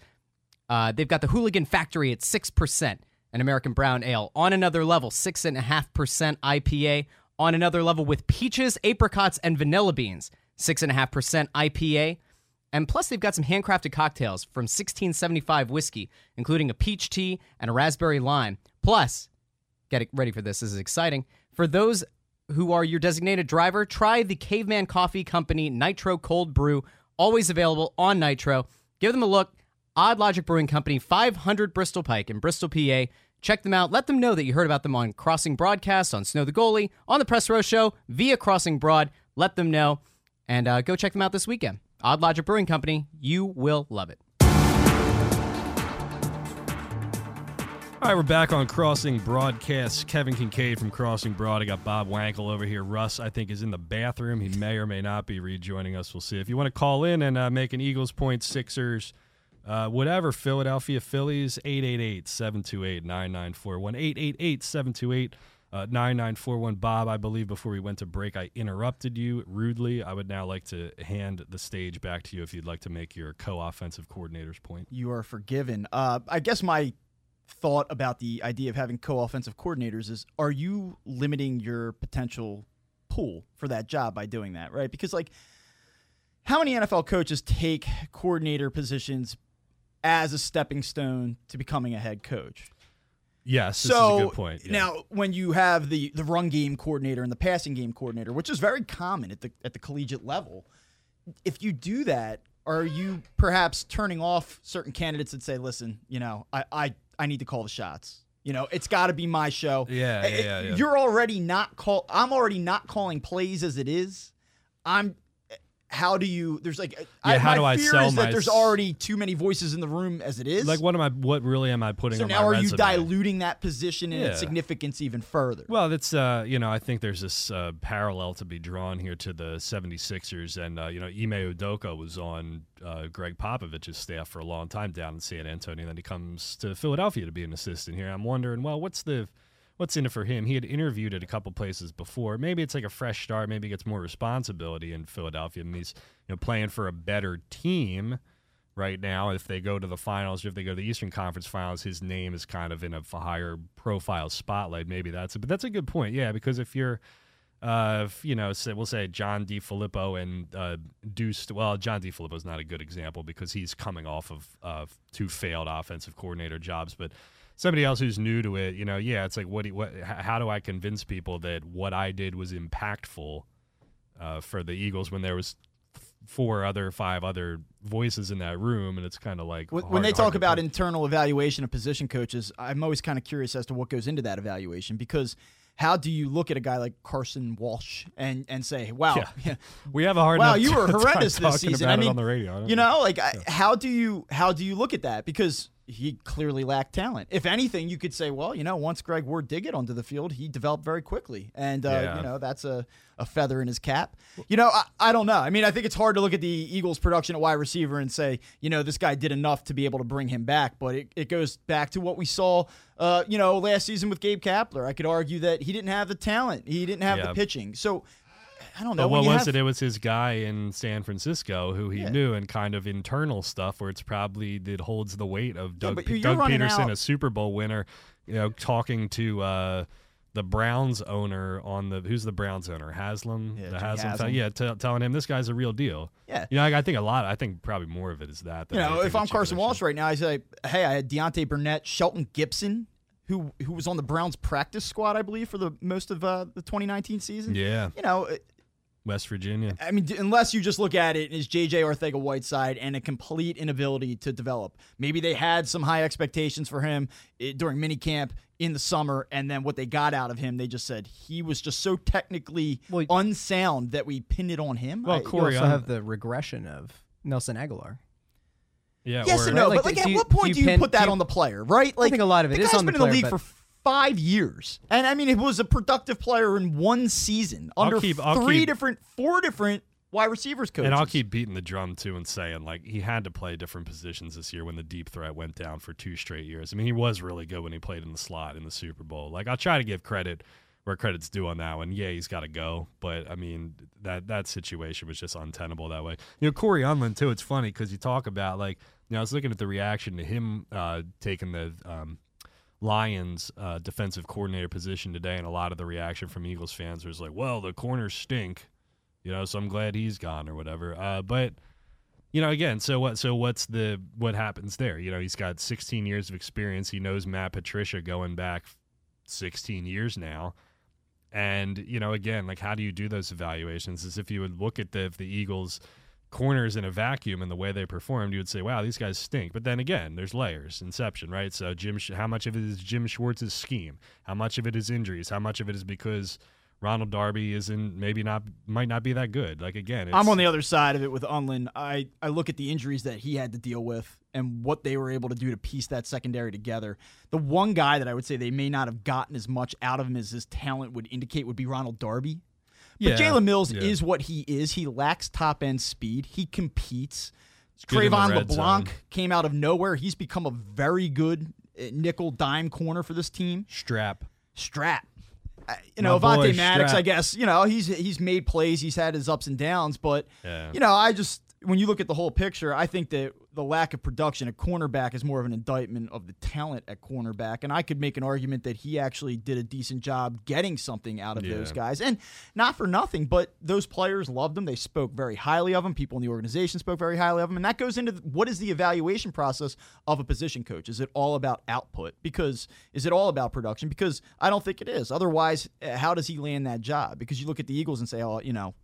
Uh, they've got the Hooligan Factory at 6%, an American brown ale. On another level, 6.5% IPA. On another level with peaches, apricots, and vanilla beans, 6.5% IPA. And plus, they've got some handcrafted cocktails from 1675 whiskey, including a peach tea and a raspberry lime. Plus, get ready for this. This is exciting. For those who are your designated driver, try the Caveman Coffee Company Nitro Cold Brew, always available on Nitro. Give them a look. Odd Logic Brewing Company, 500 Bristol Pike in Bristol, PA. Check them out. Let them know that you heard about them on Crossing Broadcast, on Snow the Goalie, on the Press Row Show, via Crossing Broad. Let them know. And uh, go check them out this weekend. Odd Logic Brewing Company. You will love it. All right, we're back on Crossing Broadcast. Kevin Kinkead from Crossing Broad. I got Bob Wankel over here. Russ, I think, is in the bathroom. He may or may not be rejoining us. We'll see. If you want to call in and uh, make an Eagles point, Sixers, uh, whatever, Philadelphia Phillies, 888 728 9941. 888 728 9941. Bob, I believe before we went to break, I interrupted you rudely. I would now like to hand the stage back to you if you'd like to make your co offensive coordinator's point. You are forgiven. Uh, I guess my thought about the idea of having co-offensive coordinators is: Are you limiting your potential pool for that job by doing that? Right? Because like, how many NFL coaches take coordinator positions as a stepping stone to becoming a head coach? Yes, this so is a good point. yeah. now, when you have the the run game coordinator and the passing game coordinator, which is very common at the at the collegiate level, if you do that, are you perhaps turning off certain candidates that say, "Listen, you know, I I, I need to call the shots. You know, it's got to be my show." Yeah, Eh, eh, yeah, yeah. You're already not call. I'm already not calling plays as it is. I'm. How do you? There's like, Yeah, how my do I sell is that there's already too many voices in the room as it is. Like, what am I? What really am I putting so now my are you diluting that position and its significance even further? Well, that's uh, you know, I think there's this uh, parallel to be drawn here to the 76ers, and uh, you know, Ime Udoka was on uh, Gregg Popovich's staff for a long time down in San Antonio, and then he comes to Philadelphia to be an assistant here. I'm wondering, well, what's the what's in it for him? He had interviewed at a couple places before. Maybe it's like a fresh start. Maybe he gets more responsibility in Philadelphia, and he's you know playing for a better team right now. If they go to the finals or if they go to the Eastern Conference Finals, his name is kind of in a higher profile spotlight. Maybe that's it. But that's a good point. Yeah, because if you're, uh, if, you know, say, we'll say John DeFilippo and uh, Deuce. Well, John DeFilippo is not a good example because he's coming off of uh, two failed offensive coordinator jobs, but. Somebody else who's new to it, you know, yeah, it's like, what? Do you, what? How do I convince people that what I did was impactful uh, for the Eagles when there was four other, five other voices in that room, and it's kind of like When, hard- when they talk about put- internal evaluation of position coaches, I'm always kind of curious as to what goes into that evaluation because how do you look at a guy like Carson Walch and and say, "Wow, Yeah. we have a hard wow, you were horrendous this season." I mean, on the radio. You know. know, like I, how do you how do you look at that? Because he clearly lacked talent. If anything, you could say, well, you know, once Greg Ward did get onto the field, he developed very quickly, and uh, Yeah. you know that's a, a feather in his cap. You know, I, I don't know. I mean, I think it's hard to look at the Eagles' production at wide receiver and say, you know, this guy did enough to be able to bring him back. But it, it goes back to what we saw, uh, you know, last season with Gabe Kapler. I could argue that he didn't have the talent, he didn't have Yeah. the pitching. So I don't know. But what was have- it? It was his guy in San Francisco who he Yeah. knew, and kind of internal stuff where it's probably that holds the weight of Doug, you're- Doug you're Pederson, out- a Super Bowl winner, you know, talking to uh, the Browns owner on the who's the Browns owner Haslam, Yeah, the Haslam, Haslam. yeah, t- telling him this guy's a real deal. Yeah. you know, I, I think a lot. I think probably more of it is that. You know, if I'm Carson Walch right now, I say, hey, I had Deontay Burnett, Shelton Gibson, who who was on the Browns practice squad, I believe, for the most of uh, the 2019 season. yeah, You know, West Virginia. I mean, unless you just look at it as JJ Arcega-Whiteside and a complete inability to develop. Maybe they had some high expectations for him eh, during minicamp in the summer, and then what they got out of him, they just said he was just so technically Well, unsound that we pinned it on him. Well, I- You Corey, also I'm- have the regression of Nelson Agholor. Yeah, Yes or, and no, Like, but like, do at you- what do point you do you pin- put that you- on the player, right? Like, I think a lot of it the is on the been in the league but- for five years, and I mean, it was a productive player in one season under keep- I'll three keep- different, four different wide receivers coaches. And I'll keep beating the drum too and saying like he had to play different positions this year when the deep threat went down for two straight years. I mean, he was really good when he played in the slot in the Super Bowl. Like I'll try to give credit where credit's due on that one. Yeah, he's got to go, but I mean that that situation was just untenable that way. You know, Corey Undlin too. It's funny because you talk about like you know I was looking at the reaction to him uh, taking the. Um, Lions uh, defensive coordinator position today, and a lot of the reaction from Eagles fans was like, "Well, the corners stink," you know. So I'm glad he's gone or whatever. Uh, but you know, again, so what? So what's the what happens there? You know, he's got 16 years of experience. He knows Matt Patricia going back 16 years now. And you know, again, like how do you do those evaluations? As if you would look at the if the Eagles corners in a vacuum and the way they performed, you would say, "Wow, these guys stink." But then again, there's layers, inception, right? So Jim, how much of it is Jim Schwartz's scheme? How much of it is injuries? How much of it is because Ronald Darby isn't maybe not might not be that good? Like again, it's, I'm on the other side of it with Undlin. I, I look at the injuries that he had to deal with and what they were able to do to piece that secondary together. The one guy that I would say they may not have gotten as much out of him as his talent would indicate would be Ronald Darby. But Yeah, Jalen Mills yeah. is what he is. He lacks top end speed. He competes. Cre'Von LeBlanc zone. came out of nowhere. He's become a very good uh, nickel dime corner for this team. strap. Strap. Uh, you know, Avonte Maddox, Strap. I guess, you know, he's he's made plays, he's had his ups and downs, but Yeah. you know, I just when you look at the whole picture, I think that the lack of production at cornerback is more of an indictment of the talent at cornerback. And I could make an argument that he actually did a decent job getting something out of those guys. And not for nothing, but those players loved him. They spoke very highly of him. People in the organization spoke very highly of him. And that goes into what is the evaluation process of a position coach? Is it all about output? Because is it all about production? Because I don't think it is. Otherwise, uh, how does he land that job? Because you look at the Eagles and say, oh, you know,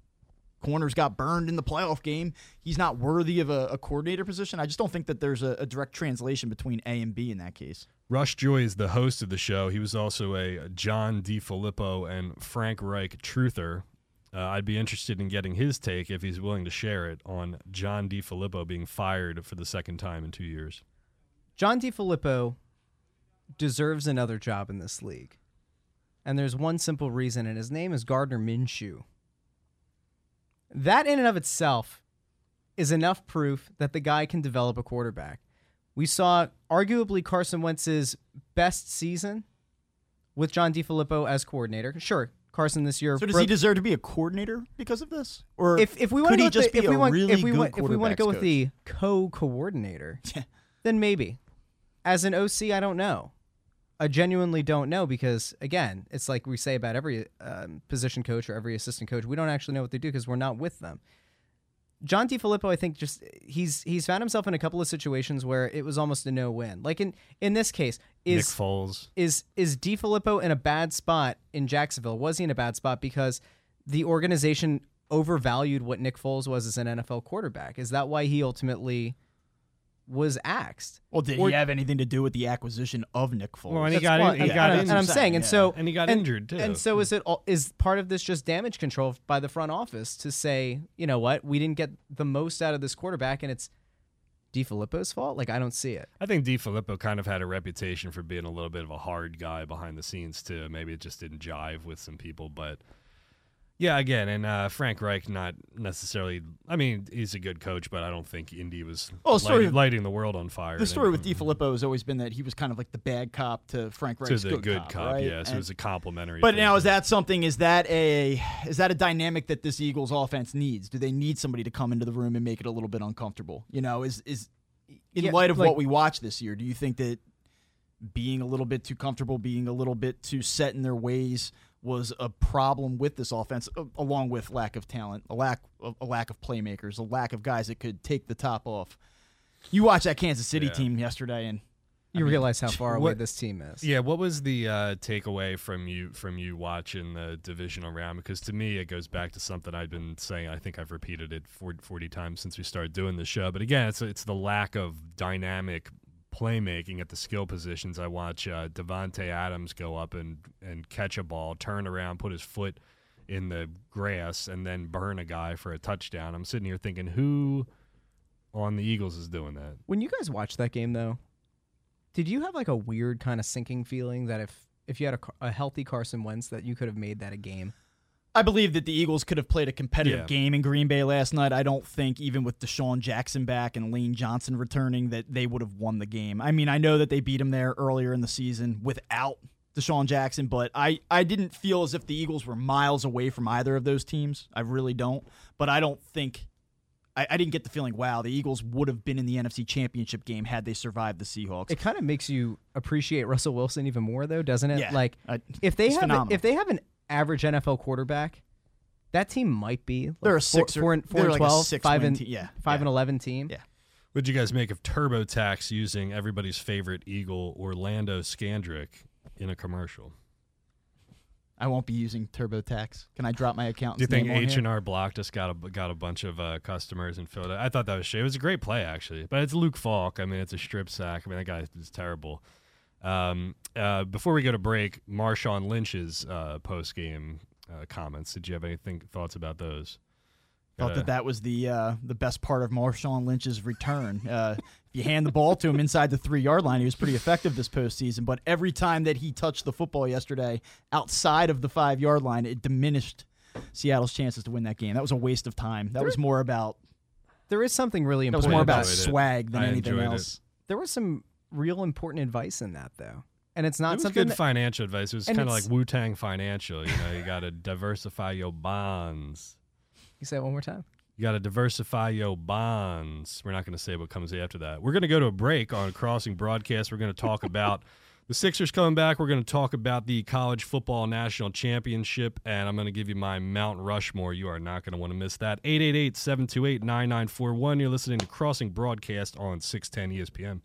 corners got burned in the playoff game. He's not worthy of a, a coordinator position. I just don't think that there's a, a direct translation between A and B in that case. Rush Joy is the host of the show. He was also a John DeFilippo and Frank Reich truther. Uh, I'd be interested in getting his take if he's willing to share it on John DeFilippo being fired for the second time in two years. John DeFilippo deserves another job in this league. And there's one simple reason, and his name is Gardner Minshew. That in and of itself is enough proof that the guy can develop a quarterback. We saw arguably Carson Wentz's best season with John DeFilippo as coordinator. Sure, Carson this year. So does broke- he deserve to be a coordinator because of this? Or if if we want to go just with the, be if we a want really if we good want if we want to go quarterbacks with coach? the co-coordinator, then maybe. As an OC, I don't know. I genuinely don't know because again, it's like we say about every um, position coach or every assistant coach, we don't actually know what they do because we're not with them. John DeFilippo, I think, just he's he's found himself in a couple of situations where it was almost a no win. Like in in this case, is Nick is Foles. is is DeFilippo in a bad spot in Jacksonville? Was he in a bad spot because the organization overvalued what Nick Foles was as an NFL quarterback? Is that why he ultimately was axed? well, did or- he have anything to do with the acquisition of Nick Foles? Well, and he That's got why- in- he and- got and, in- and I'm saying, and yeah. so And he got injured, too. And so is it all, is part of this just damage control by the front office to say, you know what, we didn't get the most out of this quarterback, and it's DeFilippo's fault? Like I don't see it. I think DeFilippo kind of had a reputation for being a little bit of a hard guy behind the scenes too. Maybe it just didn't jive with some people, but yeah, again, and uh, Frank Reich not necessarily. I mean, he's a good coach, but I don't think Indy was Well, the story lighting, of- lighting the world on fire. the story with then- DeFilippo has always been that he was kind of like the bad cop to Frank to Reich's the good, good, cop, right? yeah. So it was a complimentary. But thing. now is that something? Is that a is that a dynamic that this Eagles offense needs? Do they need somebody to come into the room and make it a little bit uncomfortable? You know, is is in Yeah, light of like- what we watched this year, do you think that being a little bit too comfortable, being a little bit too set in their ways, was a problem with this offense, along with lack of talent, a lack of, a lack of playmakers, a lack of guys that could take the top off? You watched that Kansas City Yeah. team yesterday, and You realize how far away what- this team is. Yeah, what was the uh, takeaway from you from you watching the divisional round? Because to me, it goes back to something I've been saying. I think I've repeated it 40, 40 times since we started doing the show. But again, it's it's the lack of dynamic playmaking at the skill positions. I watch uh, Davante Adams go up and and catch a ball, turn around, put his foot in the grass, and then burn a guy for a touchdown. I'm sitting here thinking, who on the Eagles is doing that. When you guys watched that game, though, did you have like a weird kind of sinking feeling that if if you had a, a healthy Carson Wentz, that you could have made that a game? I believe that the Eagles could have played a competitive Yeah. game in Green Bay last night. I don't think even with DeSean Jackson back and Lane Johnson returning that they would have won the game. I mean, I know that they beat him there earlier in the season without DeSean Jackson, but I, I didn't feel as if the Eagles were miles away from either of those teams. I really don't. But I don't think I, I didn't get the feeling, wow, the Eagles would have been in the NFC championship game had they survived the Seahawks. It kind of makes you appreciate Russell Wilson even more, though, doesn't it? Yeah. Like I- if they have a, if they have an average NFL quarterback, that team might be like They're a four, six or- four and four they're and like a five and te- yeah, five yeah. and eleven team. Yeah. What'd you guys make of TurboTax using everybody's favorite Eagle, Orlando Scandrick, in a commercial? I won't be using TurboTax. Can I drop my account? Do you think H and R Block just got a got a bunch of uh, customers in Philadelphia? I thought that was shit. It was a great play actually, but it's Luke Falk. I mean, it's a strip sack. I mean, that guy is terrible. Um, uh, before we go to break, Marshawn Lynch's uh, post game uh, comments. Did you have anything thoughts about those? Thought Gotta- that that was the uh, the best part of Marshawn Lynch's return. Uh, if you hand the ball to him inside the three yard line, he was pretty effective this postseason. But every time that he touched the football yesterday outside of the five yard line, it diminished Seattle's chances to win that game. That was a waste of time. That was more about There is something really important. that was more about enjoyed it. swag than I anything enjoyed it. else. there was some real important advice in that, though, and it's not it something. good that- financial advice. It was kind of like Wu Tang Financial. You know, you got to diversify your bonds. you say it one more time. You got to diversify your bonds. We're not going to say what comes after that. We're going to go to a break on Crossing Broadcast. We're going to talk about the Sixers coming back. We're going to talk about the College Football National Championship, and I'm going to give you my Mount Rushmore. You are not going to want to miss that. 888 728 9941. You're listening to Crossing Broadcast on 610 ESPN.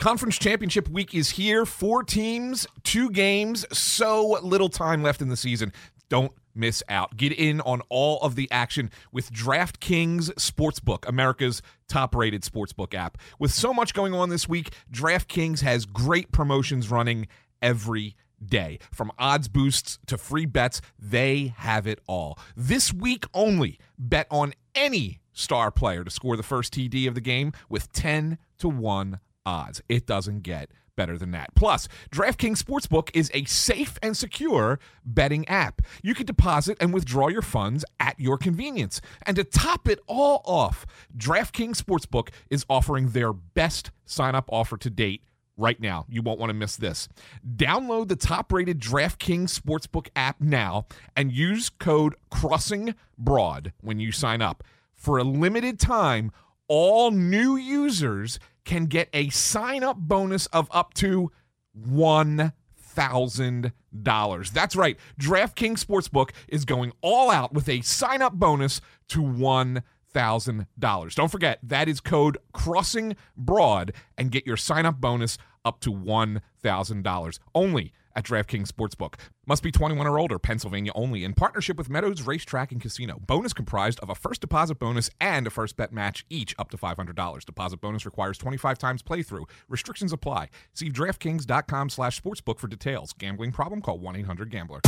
Conference Championship Week is here. Four teams, two games, so little time left in the season. Don't miss out. Get in on all of the action with DraftKings Sportsbook, America's top rated sportsbook app. With so much going on this week, DraftKings has great promotions running every day. From odds boosts to free bets, they have it all. This week only, bet on any star player to score the first TD of the game with 10 to 1 odds. It doesn't get better than that. Plus, DraftKings Sportsbook is a safe and secure betting app. You can deposit and withdraw your funds at your convenience. And to top it all off, DraftKings Sportsbook is offering their best sign-up offer to date right now. You won't want to miss this. Download the top-rated DraftKings Sportsbook app now and use code Crossing Broad when you sign up. For a limited time, all new users can get a sign-up bonus of up to one thousand dollars. That's right. DraftKings Sportsbook is going all out with a sign-up bonus to one thousand dollars. Don't forget that is code Crossing Broad and get your sign-up bonus up to one thousand dollars only at DraftKings Sportsbook. Must be 21 or older, Pennsylvania only, in partnership with Meadows Racetrack and Casino. Bonus comprised of a first deposit bonus and a first bet match, each up to $500. Deposit bonus requires 25 times playthrough. Restrictions apply. See DraftKings.com slash sportsbook for details. Gambling problem? Call 1-800-GAMBLER.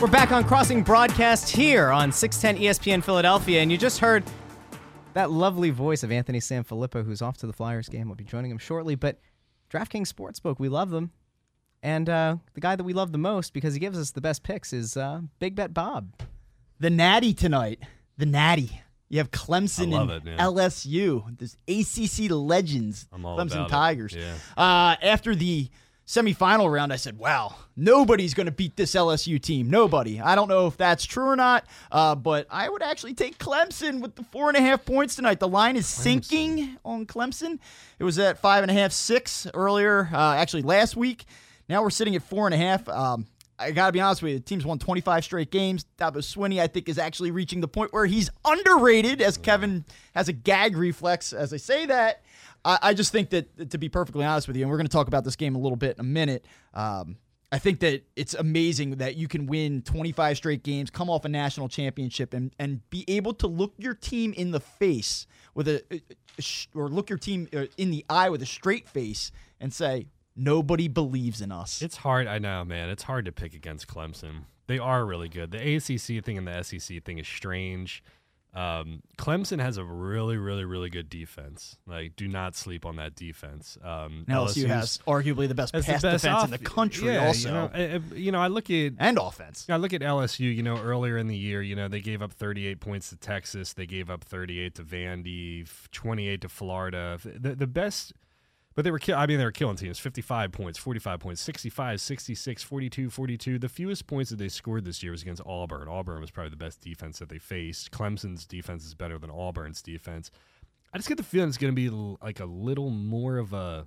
We're back on Crossing Broadcast here on 610 ESPN Philadelphia, and you just heard that lovely voice of Anthony Sanfilippo, who's off to the Flyers game. We'll be joining him shortly. But DraftKings Sportsbook, we love them. And uh, the guy that we love the most because he gives us the best picks is uh, Big Bet Bob. The Natty tonight. The Natty. You have Clemson and it. LSU. There's ACC legends. I'm all Clemson about it. Tigers. Yeah. Uh, after the semifinal round, I said, "Wow, nobody's going to beat this LSU team. Nobody." I don't know if that's true or not, uh, but I would actually take Clemson with the four and a half points tonight. The line is sinking on Clemson. It was at five and a half, six earlier, uh, actually last week. Now we're sitting at four and a half. Um, I got to be honest with you. The team's won 25 straight games. Dabo Swinney, I think, is actually reaching the point where he's underrated, as Kevin has a gag reflex as I say that. I, I just think that, to be perfectly honest with you, and we're going to talk about this game a little bit in a minute. Um, I think that it's amazing that you can win 25 straight games, come off a national championship, and and be able to look your team in the face with a, a sh- or look your team uh, in the eye with a straight face and say nobody believes in us. It's hard. I know, man. It's hard to pick against Clemson. They are really good. The ACC thing and the SEC thing is strange. Um, Clemson has a really, really, really good defense. Like, do not sleep on that defense. Um, LSU LSU's has arguably the best has the pass best defense off- in the country, yeah, also, You know, I, I- you know, I look at and offense. I look at LSU. You know, earlier in the year, you know, they gave up 38 points to Texas. They gave up 38 to Vandy, f- 28 to Florida. The the best, but they were. Ki- I mean, they were killing teams. 55 points, 45 points, 65, 66, 42, 42. The fewest points that they scored this year was against Auburn. Auburn was probably the best defense that they faced. Clemson's defense is better than Auburn's defense. I just get the feeling it's going to be like a little more of a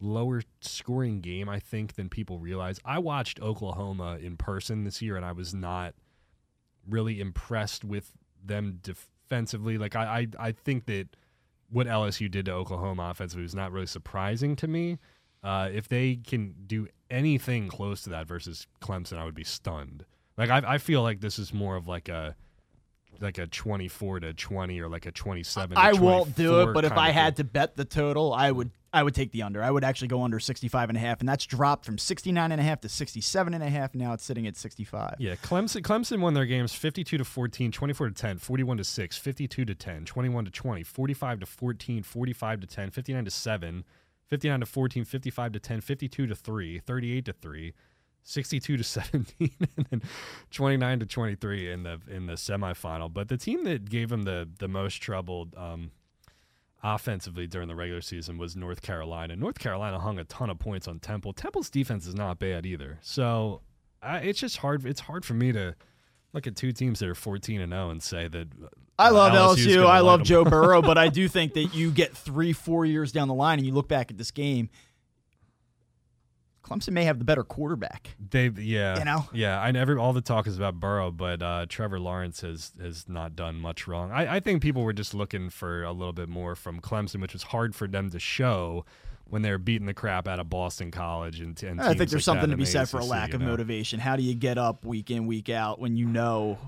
lower scoring game, I think, than people realize. I watched Oklahoma in person this year, and I was not really impressed with them defensively. Like I, I, I think that what LSU did to Oklahoma offensively was not really surprising to me. Uh, if they can do anything close to that versus Clemson, I would be stunned. Like I, I feel like this is more of like a like a 24 to 20 or like a 27 to I won't do it, but if I had to bet the total, I would I would take the under. I would actually go under 65 and a half, and that's dropped from 69 and a half to 67 and a half. Now it's sitting at 65. Yeah, Clemson Clemson won their games 52 to 14, 24 to 10, 41 to 6, 52 to 10, 21 to 20, 45 to 14, 45 to 10, 59 to 7, 59 to 14, 55 to 10, 52 to 3, 38 to 3, 62 to 17 and then 29 to 23 in the in the semifinal. But the team that gave them the the most trouble um, offensively during the regular season was North Carolina. North Carolina hung a ton of points on Temple. Temple's defense is not bad either. So I, it's just hard. It's hard for me to look at two teams that are 14 and 0 and say that. I love LSU. I love. Joe Burrow, but I do think that you get three, four years down the line, and you look back at this game. Clemson may have the better quarterback. They yeah You know? yeah I never all the talk is about Burrow, but uh, Trevor Lawrence has has not done much wrong. I, I think people were just looking for a little bit more from Clemson, which was hard for them to show when they were beating the crap out of Boston College and, and I think there's like something to be said for a lack of know? motivation. How do you get up week in, week out when you know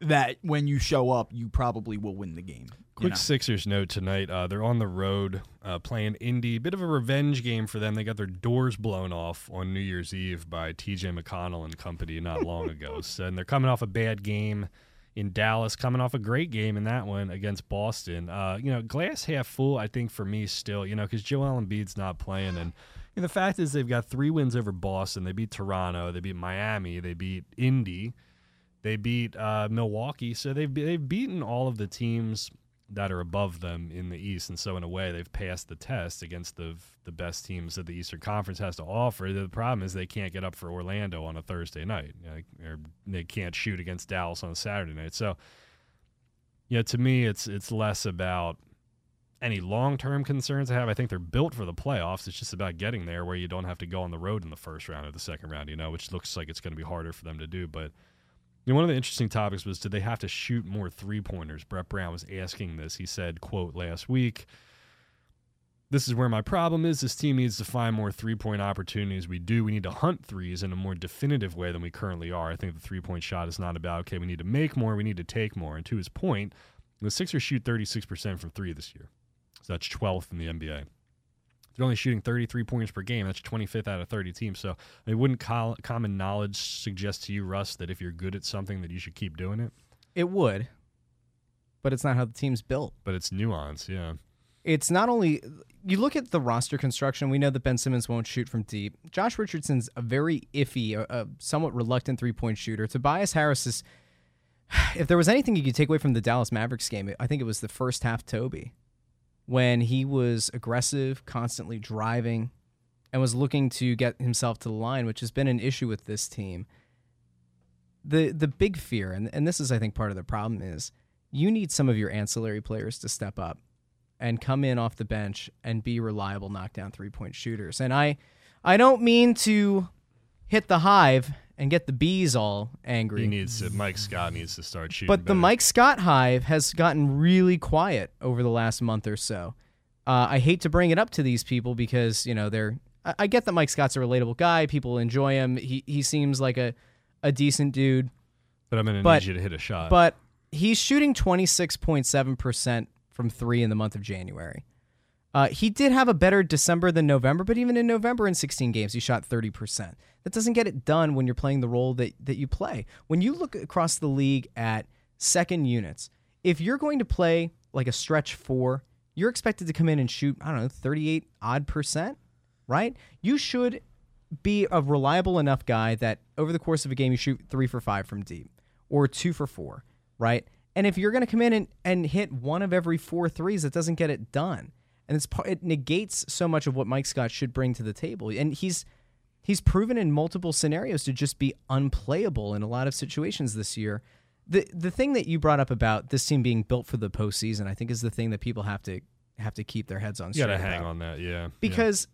that when you show up, you probably will win the game? you Quick know? Sixers note tonight. Uh, they're on the road uh, playing Indy. Bit of a revenge game for them. They got their doors blown off on New Year's Eve by T.J. McConnell and company not long ago. So, and they're coming off a bad game in Dallas, coming off a great game in that one against Boston. Uh, you know, glass half full. I think for me still. You know, because Joel Embiid's not playing, and you know, the fact is they've got three wins over Boston. They beat Toronto. They beat Miami. They beat Indy. They beat uh, Milwaukee, so they've they've beaten all of the teams that are above them in the East, and so in a way they've passed the test against the the best teams that the Eastern Conference has to offer. The problem is they can't get up for Orlando on a Thursday night, you know, or they can't shoot against Dallas on a Saturday night. So, yeah, to me, it's it's less about any long term concerns I have. I think they're built for the playoffs. It's just about getting there where you don't have to go on the road in the first round or the second round, you know, which looks like it's going to be harder for them to do, but. You know, one of the interesting topics was did they have to shoot more three pointers? Brett Brown was asking this. He said, quote, last week, this is where my problem is. This team needs to find more three point opportunities. We do. We need to hunt threes in a more definitive way than we currently are. I think the three point shot is not about, okay, we need to make more, we need to take more. And to his point, the Sixers shoot 36% from three this year. So that's 12th in the NBA. They're only shooting 33 points per game. That's 25th out of 30 teams. So, I mean, wouldn't col- common knowledge suggest to you, Russ, that if you're good at something, that you should keep doing it? It would, but it's not how the team's built. But it's nuance, yeah. It's not only you look at the roster construction. We know that Ben Simmons won't shoot from deep. Josh Richardson's a very iffy, a, a somewhat reluctant three point shooter. Tobias Harris is. If there was anything you could take away from the Dallas Mavericks game, I think it was the first half. Toby, when he was aggressive, constantly driving, and was looking to get himself to the line, which has been an issue with this team. The the big fear, and and this is I think part of the problem is you need some of your ancillary players to step up and come in off the bench and be reliable knockdown three point shooters. And I I don't mean to hit the hive and get the bees all angry. He needs to, Mike Scott needs to start shooting. But the better. Mike Scott hive has gotten really quiet over the last month or so. Uh, I hate to bring it up to these people because you know they're. I, I get that Mike Scott's a relatable guy. People enjoy him. He he seems like a a decent dude. But I'm to but- need you to hit a shot. But he's shooting 26.7% from three in the month of January. Uh, he did have a better December than November, but even in November in 16 games, he shot 30%. That doesn't get it done when you're playing the role that, that you play. When you look across the league at second units, if you're going to play like a stretch four, you're expected to come in and shoot, I don't know, 38 odd percent, right? You should be a reliable enough guy that over the course of a game you shoot three for five from deep or two for four, right? And if you're going to come in and, and hit one of every four threes, it doesn't get it done. And it's it negates so much of what Mike Scott should bring to the table. And he's he's proven in multiple scenarios to just be unplayable in a lot of situations this year. The the thing that you brought up about this team being built for the postseason, I think, is the thing that people have to have to keep their heads on. You straight gotta hang about. on that, yeah. yeah. Because,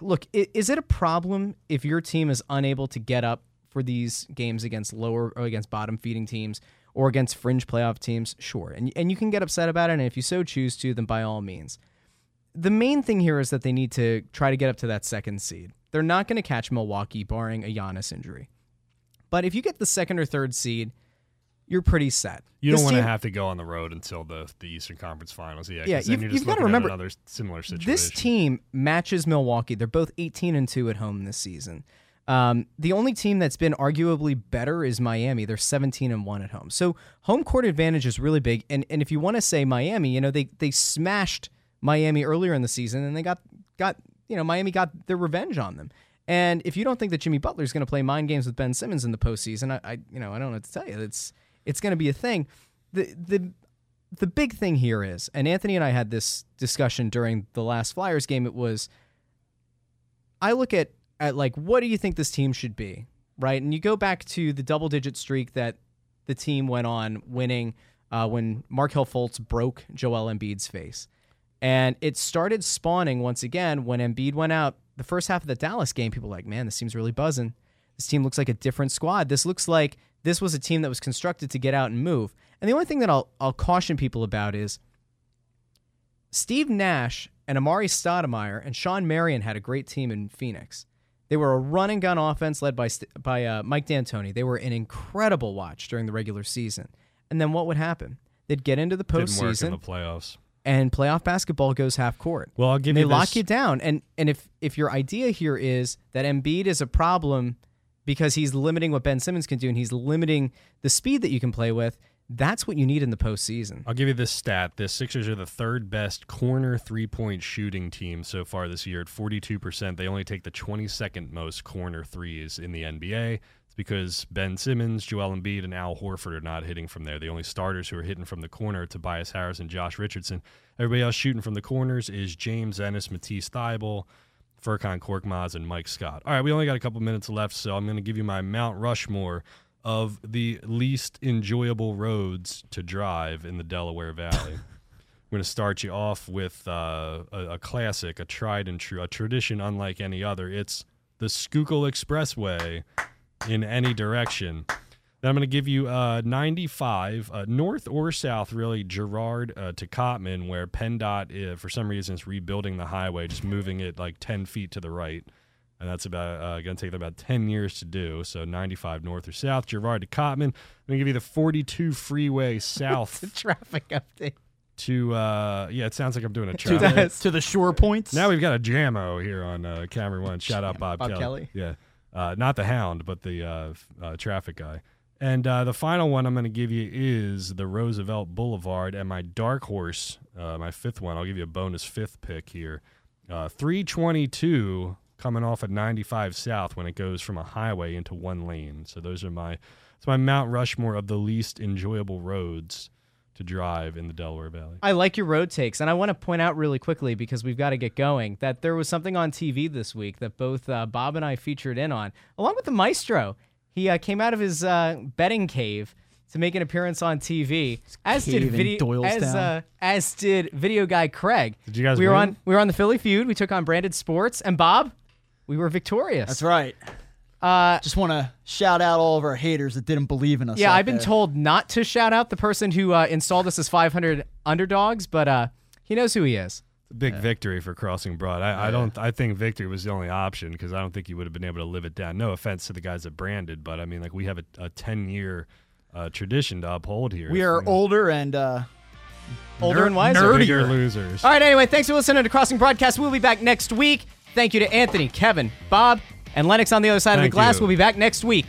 look, is it a problem if your team is unable to get up for these games against lower or against bottom feeding teams or against fringe playoff teams? Sure, and and you can get upset about it, and if you so choose to, then by all means. The main thing here is that they need to try to get up to that second seed. They're not going to catch Milwaukee, barring a Giannis injury. But if you get the second or third seed, you're pretty set. You This don't want to have to go on the road until the, the Eastern Conference Finals. Yeah, Yeah, you've- you've gotta remember, another similar situation. This team matches Milwaukee. They're both 18 and 2 at home this season. Um, the only team that's been arguably better is Miami. They're 17 and 1 at home. So home court advantage is really big. And and if you want to say Miami, you know, they they smashed Miami earlier in the season and they got got, you know, Miami got their revenge on them. And if you don't think that Jimmy Butler is going to play mind games with Ben Simmons in the postseason, I, I you know, I don't know what to tell you. It's it's going to be a thing. The the the big thing here is, and Anthony and I had this discussion during the last Flyers game. It was, I look at at like, what do you think this team should be, right? And you go back to the double digit streak that the team went on, winning uh, when Markelle Fultz broke Joel Embiid's face, and it started spawning once again when Embiid went out. The first half of the Dallas game, people were like, man, this seems really buzzing. This team looks like a different squad. This looks like this was a team that was constructed to get out and move. And the only thing that I'll I'll caution people about is Steve Nash and Amar'e Stoudemire and Shawn Marion had a great team in Phoenix. They were a run and gun offense led by by uh, Mike D'Antoni. They were an incredible watch during the regular season. And then what would happen? They'd get into the work in postseason, the playoffs. and playoff basketball goes half court. Well, I'll give And they you lock you down. And and if if your idea here is that Embiid is a problem because he's limiting what Ben Simmons can do and he's limiting the speed that you can play with, that's what you need in the postseason. I'll give you this stat. The Sixers are the third best corner three point shooting team so far this year at 42%. They only take the 22nd most corner threes in the NBA. It's because Ben Simmons, Joel Embiid, and Al Horford are not hitting from there. The only starters who are hitting from the corner are Tobias Harris and Josh Richardson. Everybody else shooting from the corners is James Ennis, Matisse Thybulle, Furkan Korkmaz, and Mike Scott. All right, we only got a couple minutes left, so I'm going to give you my Mount Rushmore of the least enjoyable roads to drive in the Delaware Valley. I'm going to start you off with uh, a, a classic, a tried and true, a tradition unlike any other. It's the Schuylkill Expressway in any direction. Then I'm going to give you uh, 95, uh, north or south, really, Girard uh, to Cottman, where PennDOT, uh, for some reason, is rebuilding the highway, just moving it like 10 feet to the right. And that's about uh, going to take them about 10 years to do. So 95 north or south, Girard to Cottman. I'm going to give you the 42 freeway south Traffic update. to, uh, yeah, it sounds like I'm doing a to the, to the shore points. Now we've got a jammo here on uh, Camera One. Shout out Bob, Bob Kelly. Kelly? Yeah, uh, not the Hound, but the uh, uh, traffic guy. And uh, the final one I'm going to give you is the Roosevelt Boulevard, and my dark horse, uh, my fifth one. I'll give you a bonus fifth pick here. Uh, 322 coming off at 95 South when it goes from a highway into one lane. So those are my it's my Mount Rushmore of the least enjoyable roads to drive in the Delaware Valley. I like your road takes, and I want to point out really quickly because we've got to get going that there was something on TV this week that both uh, Bob and I featured in on, along with the maestro. He uh, came out of his uh, betting cave to make an appearance on TV, as did video as uh, as did video guy Craig. Did you guys We were on we were on the Philly feud. We took on Branded Sports, and Bob, we were victorious. That's right. Uh, Just want to shout out all of our haters that didn't believe in us. Yeah, out I've been there. told not to shout out the person who uh, installed us as 500 underdogs, but uh, he knows who he is. big victory for Crossing Broad. I, I don't. I think victory was the only option because I don't think you would have been able to live it down. No offense to the guys that branded, but I mean, like we have a, a ten year uh, tradition to uphold here. We are You know, older and uh, Older ner- and wiser. bigger nerdier. losers. All right, anyway, thanks for listening to Crossing Broadcast. We'll be back next week. Thank you to Anthony, Kevin, Bob, and Lennox on the other side of the glass. you. We'll be back next week.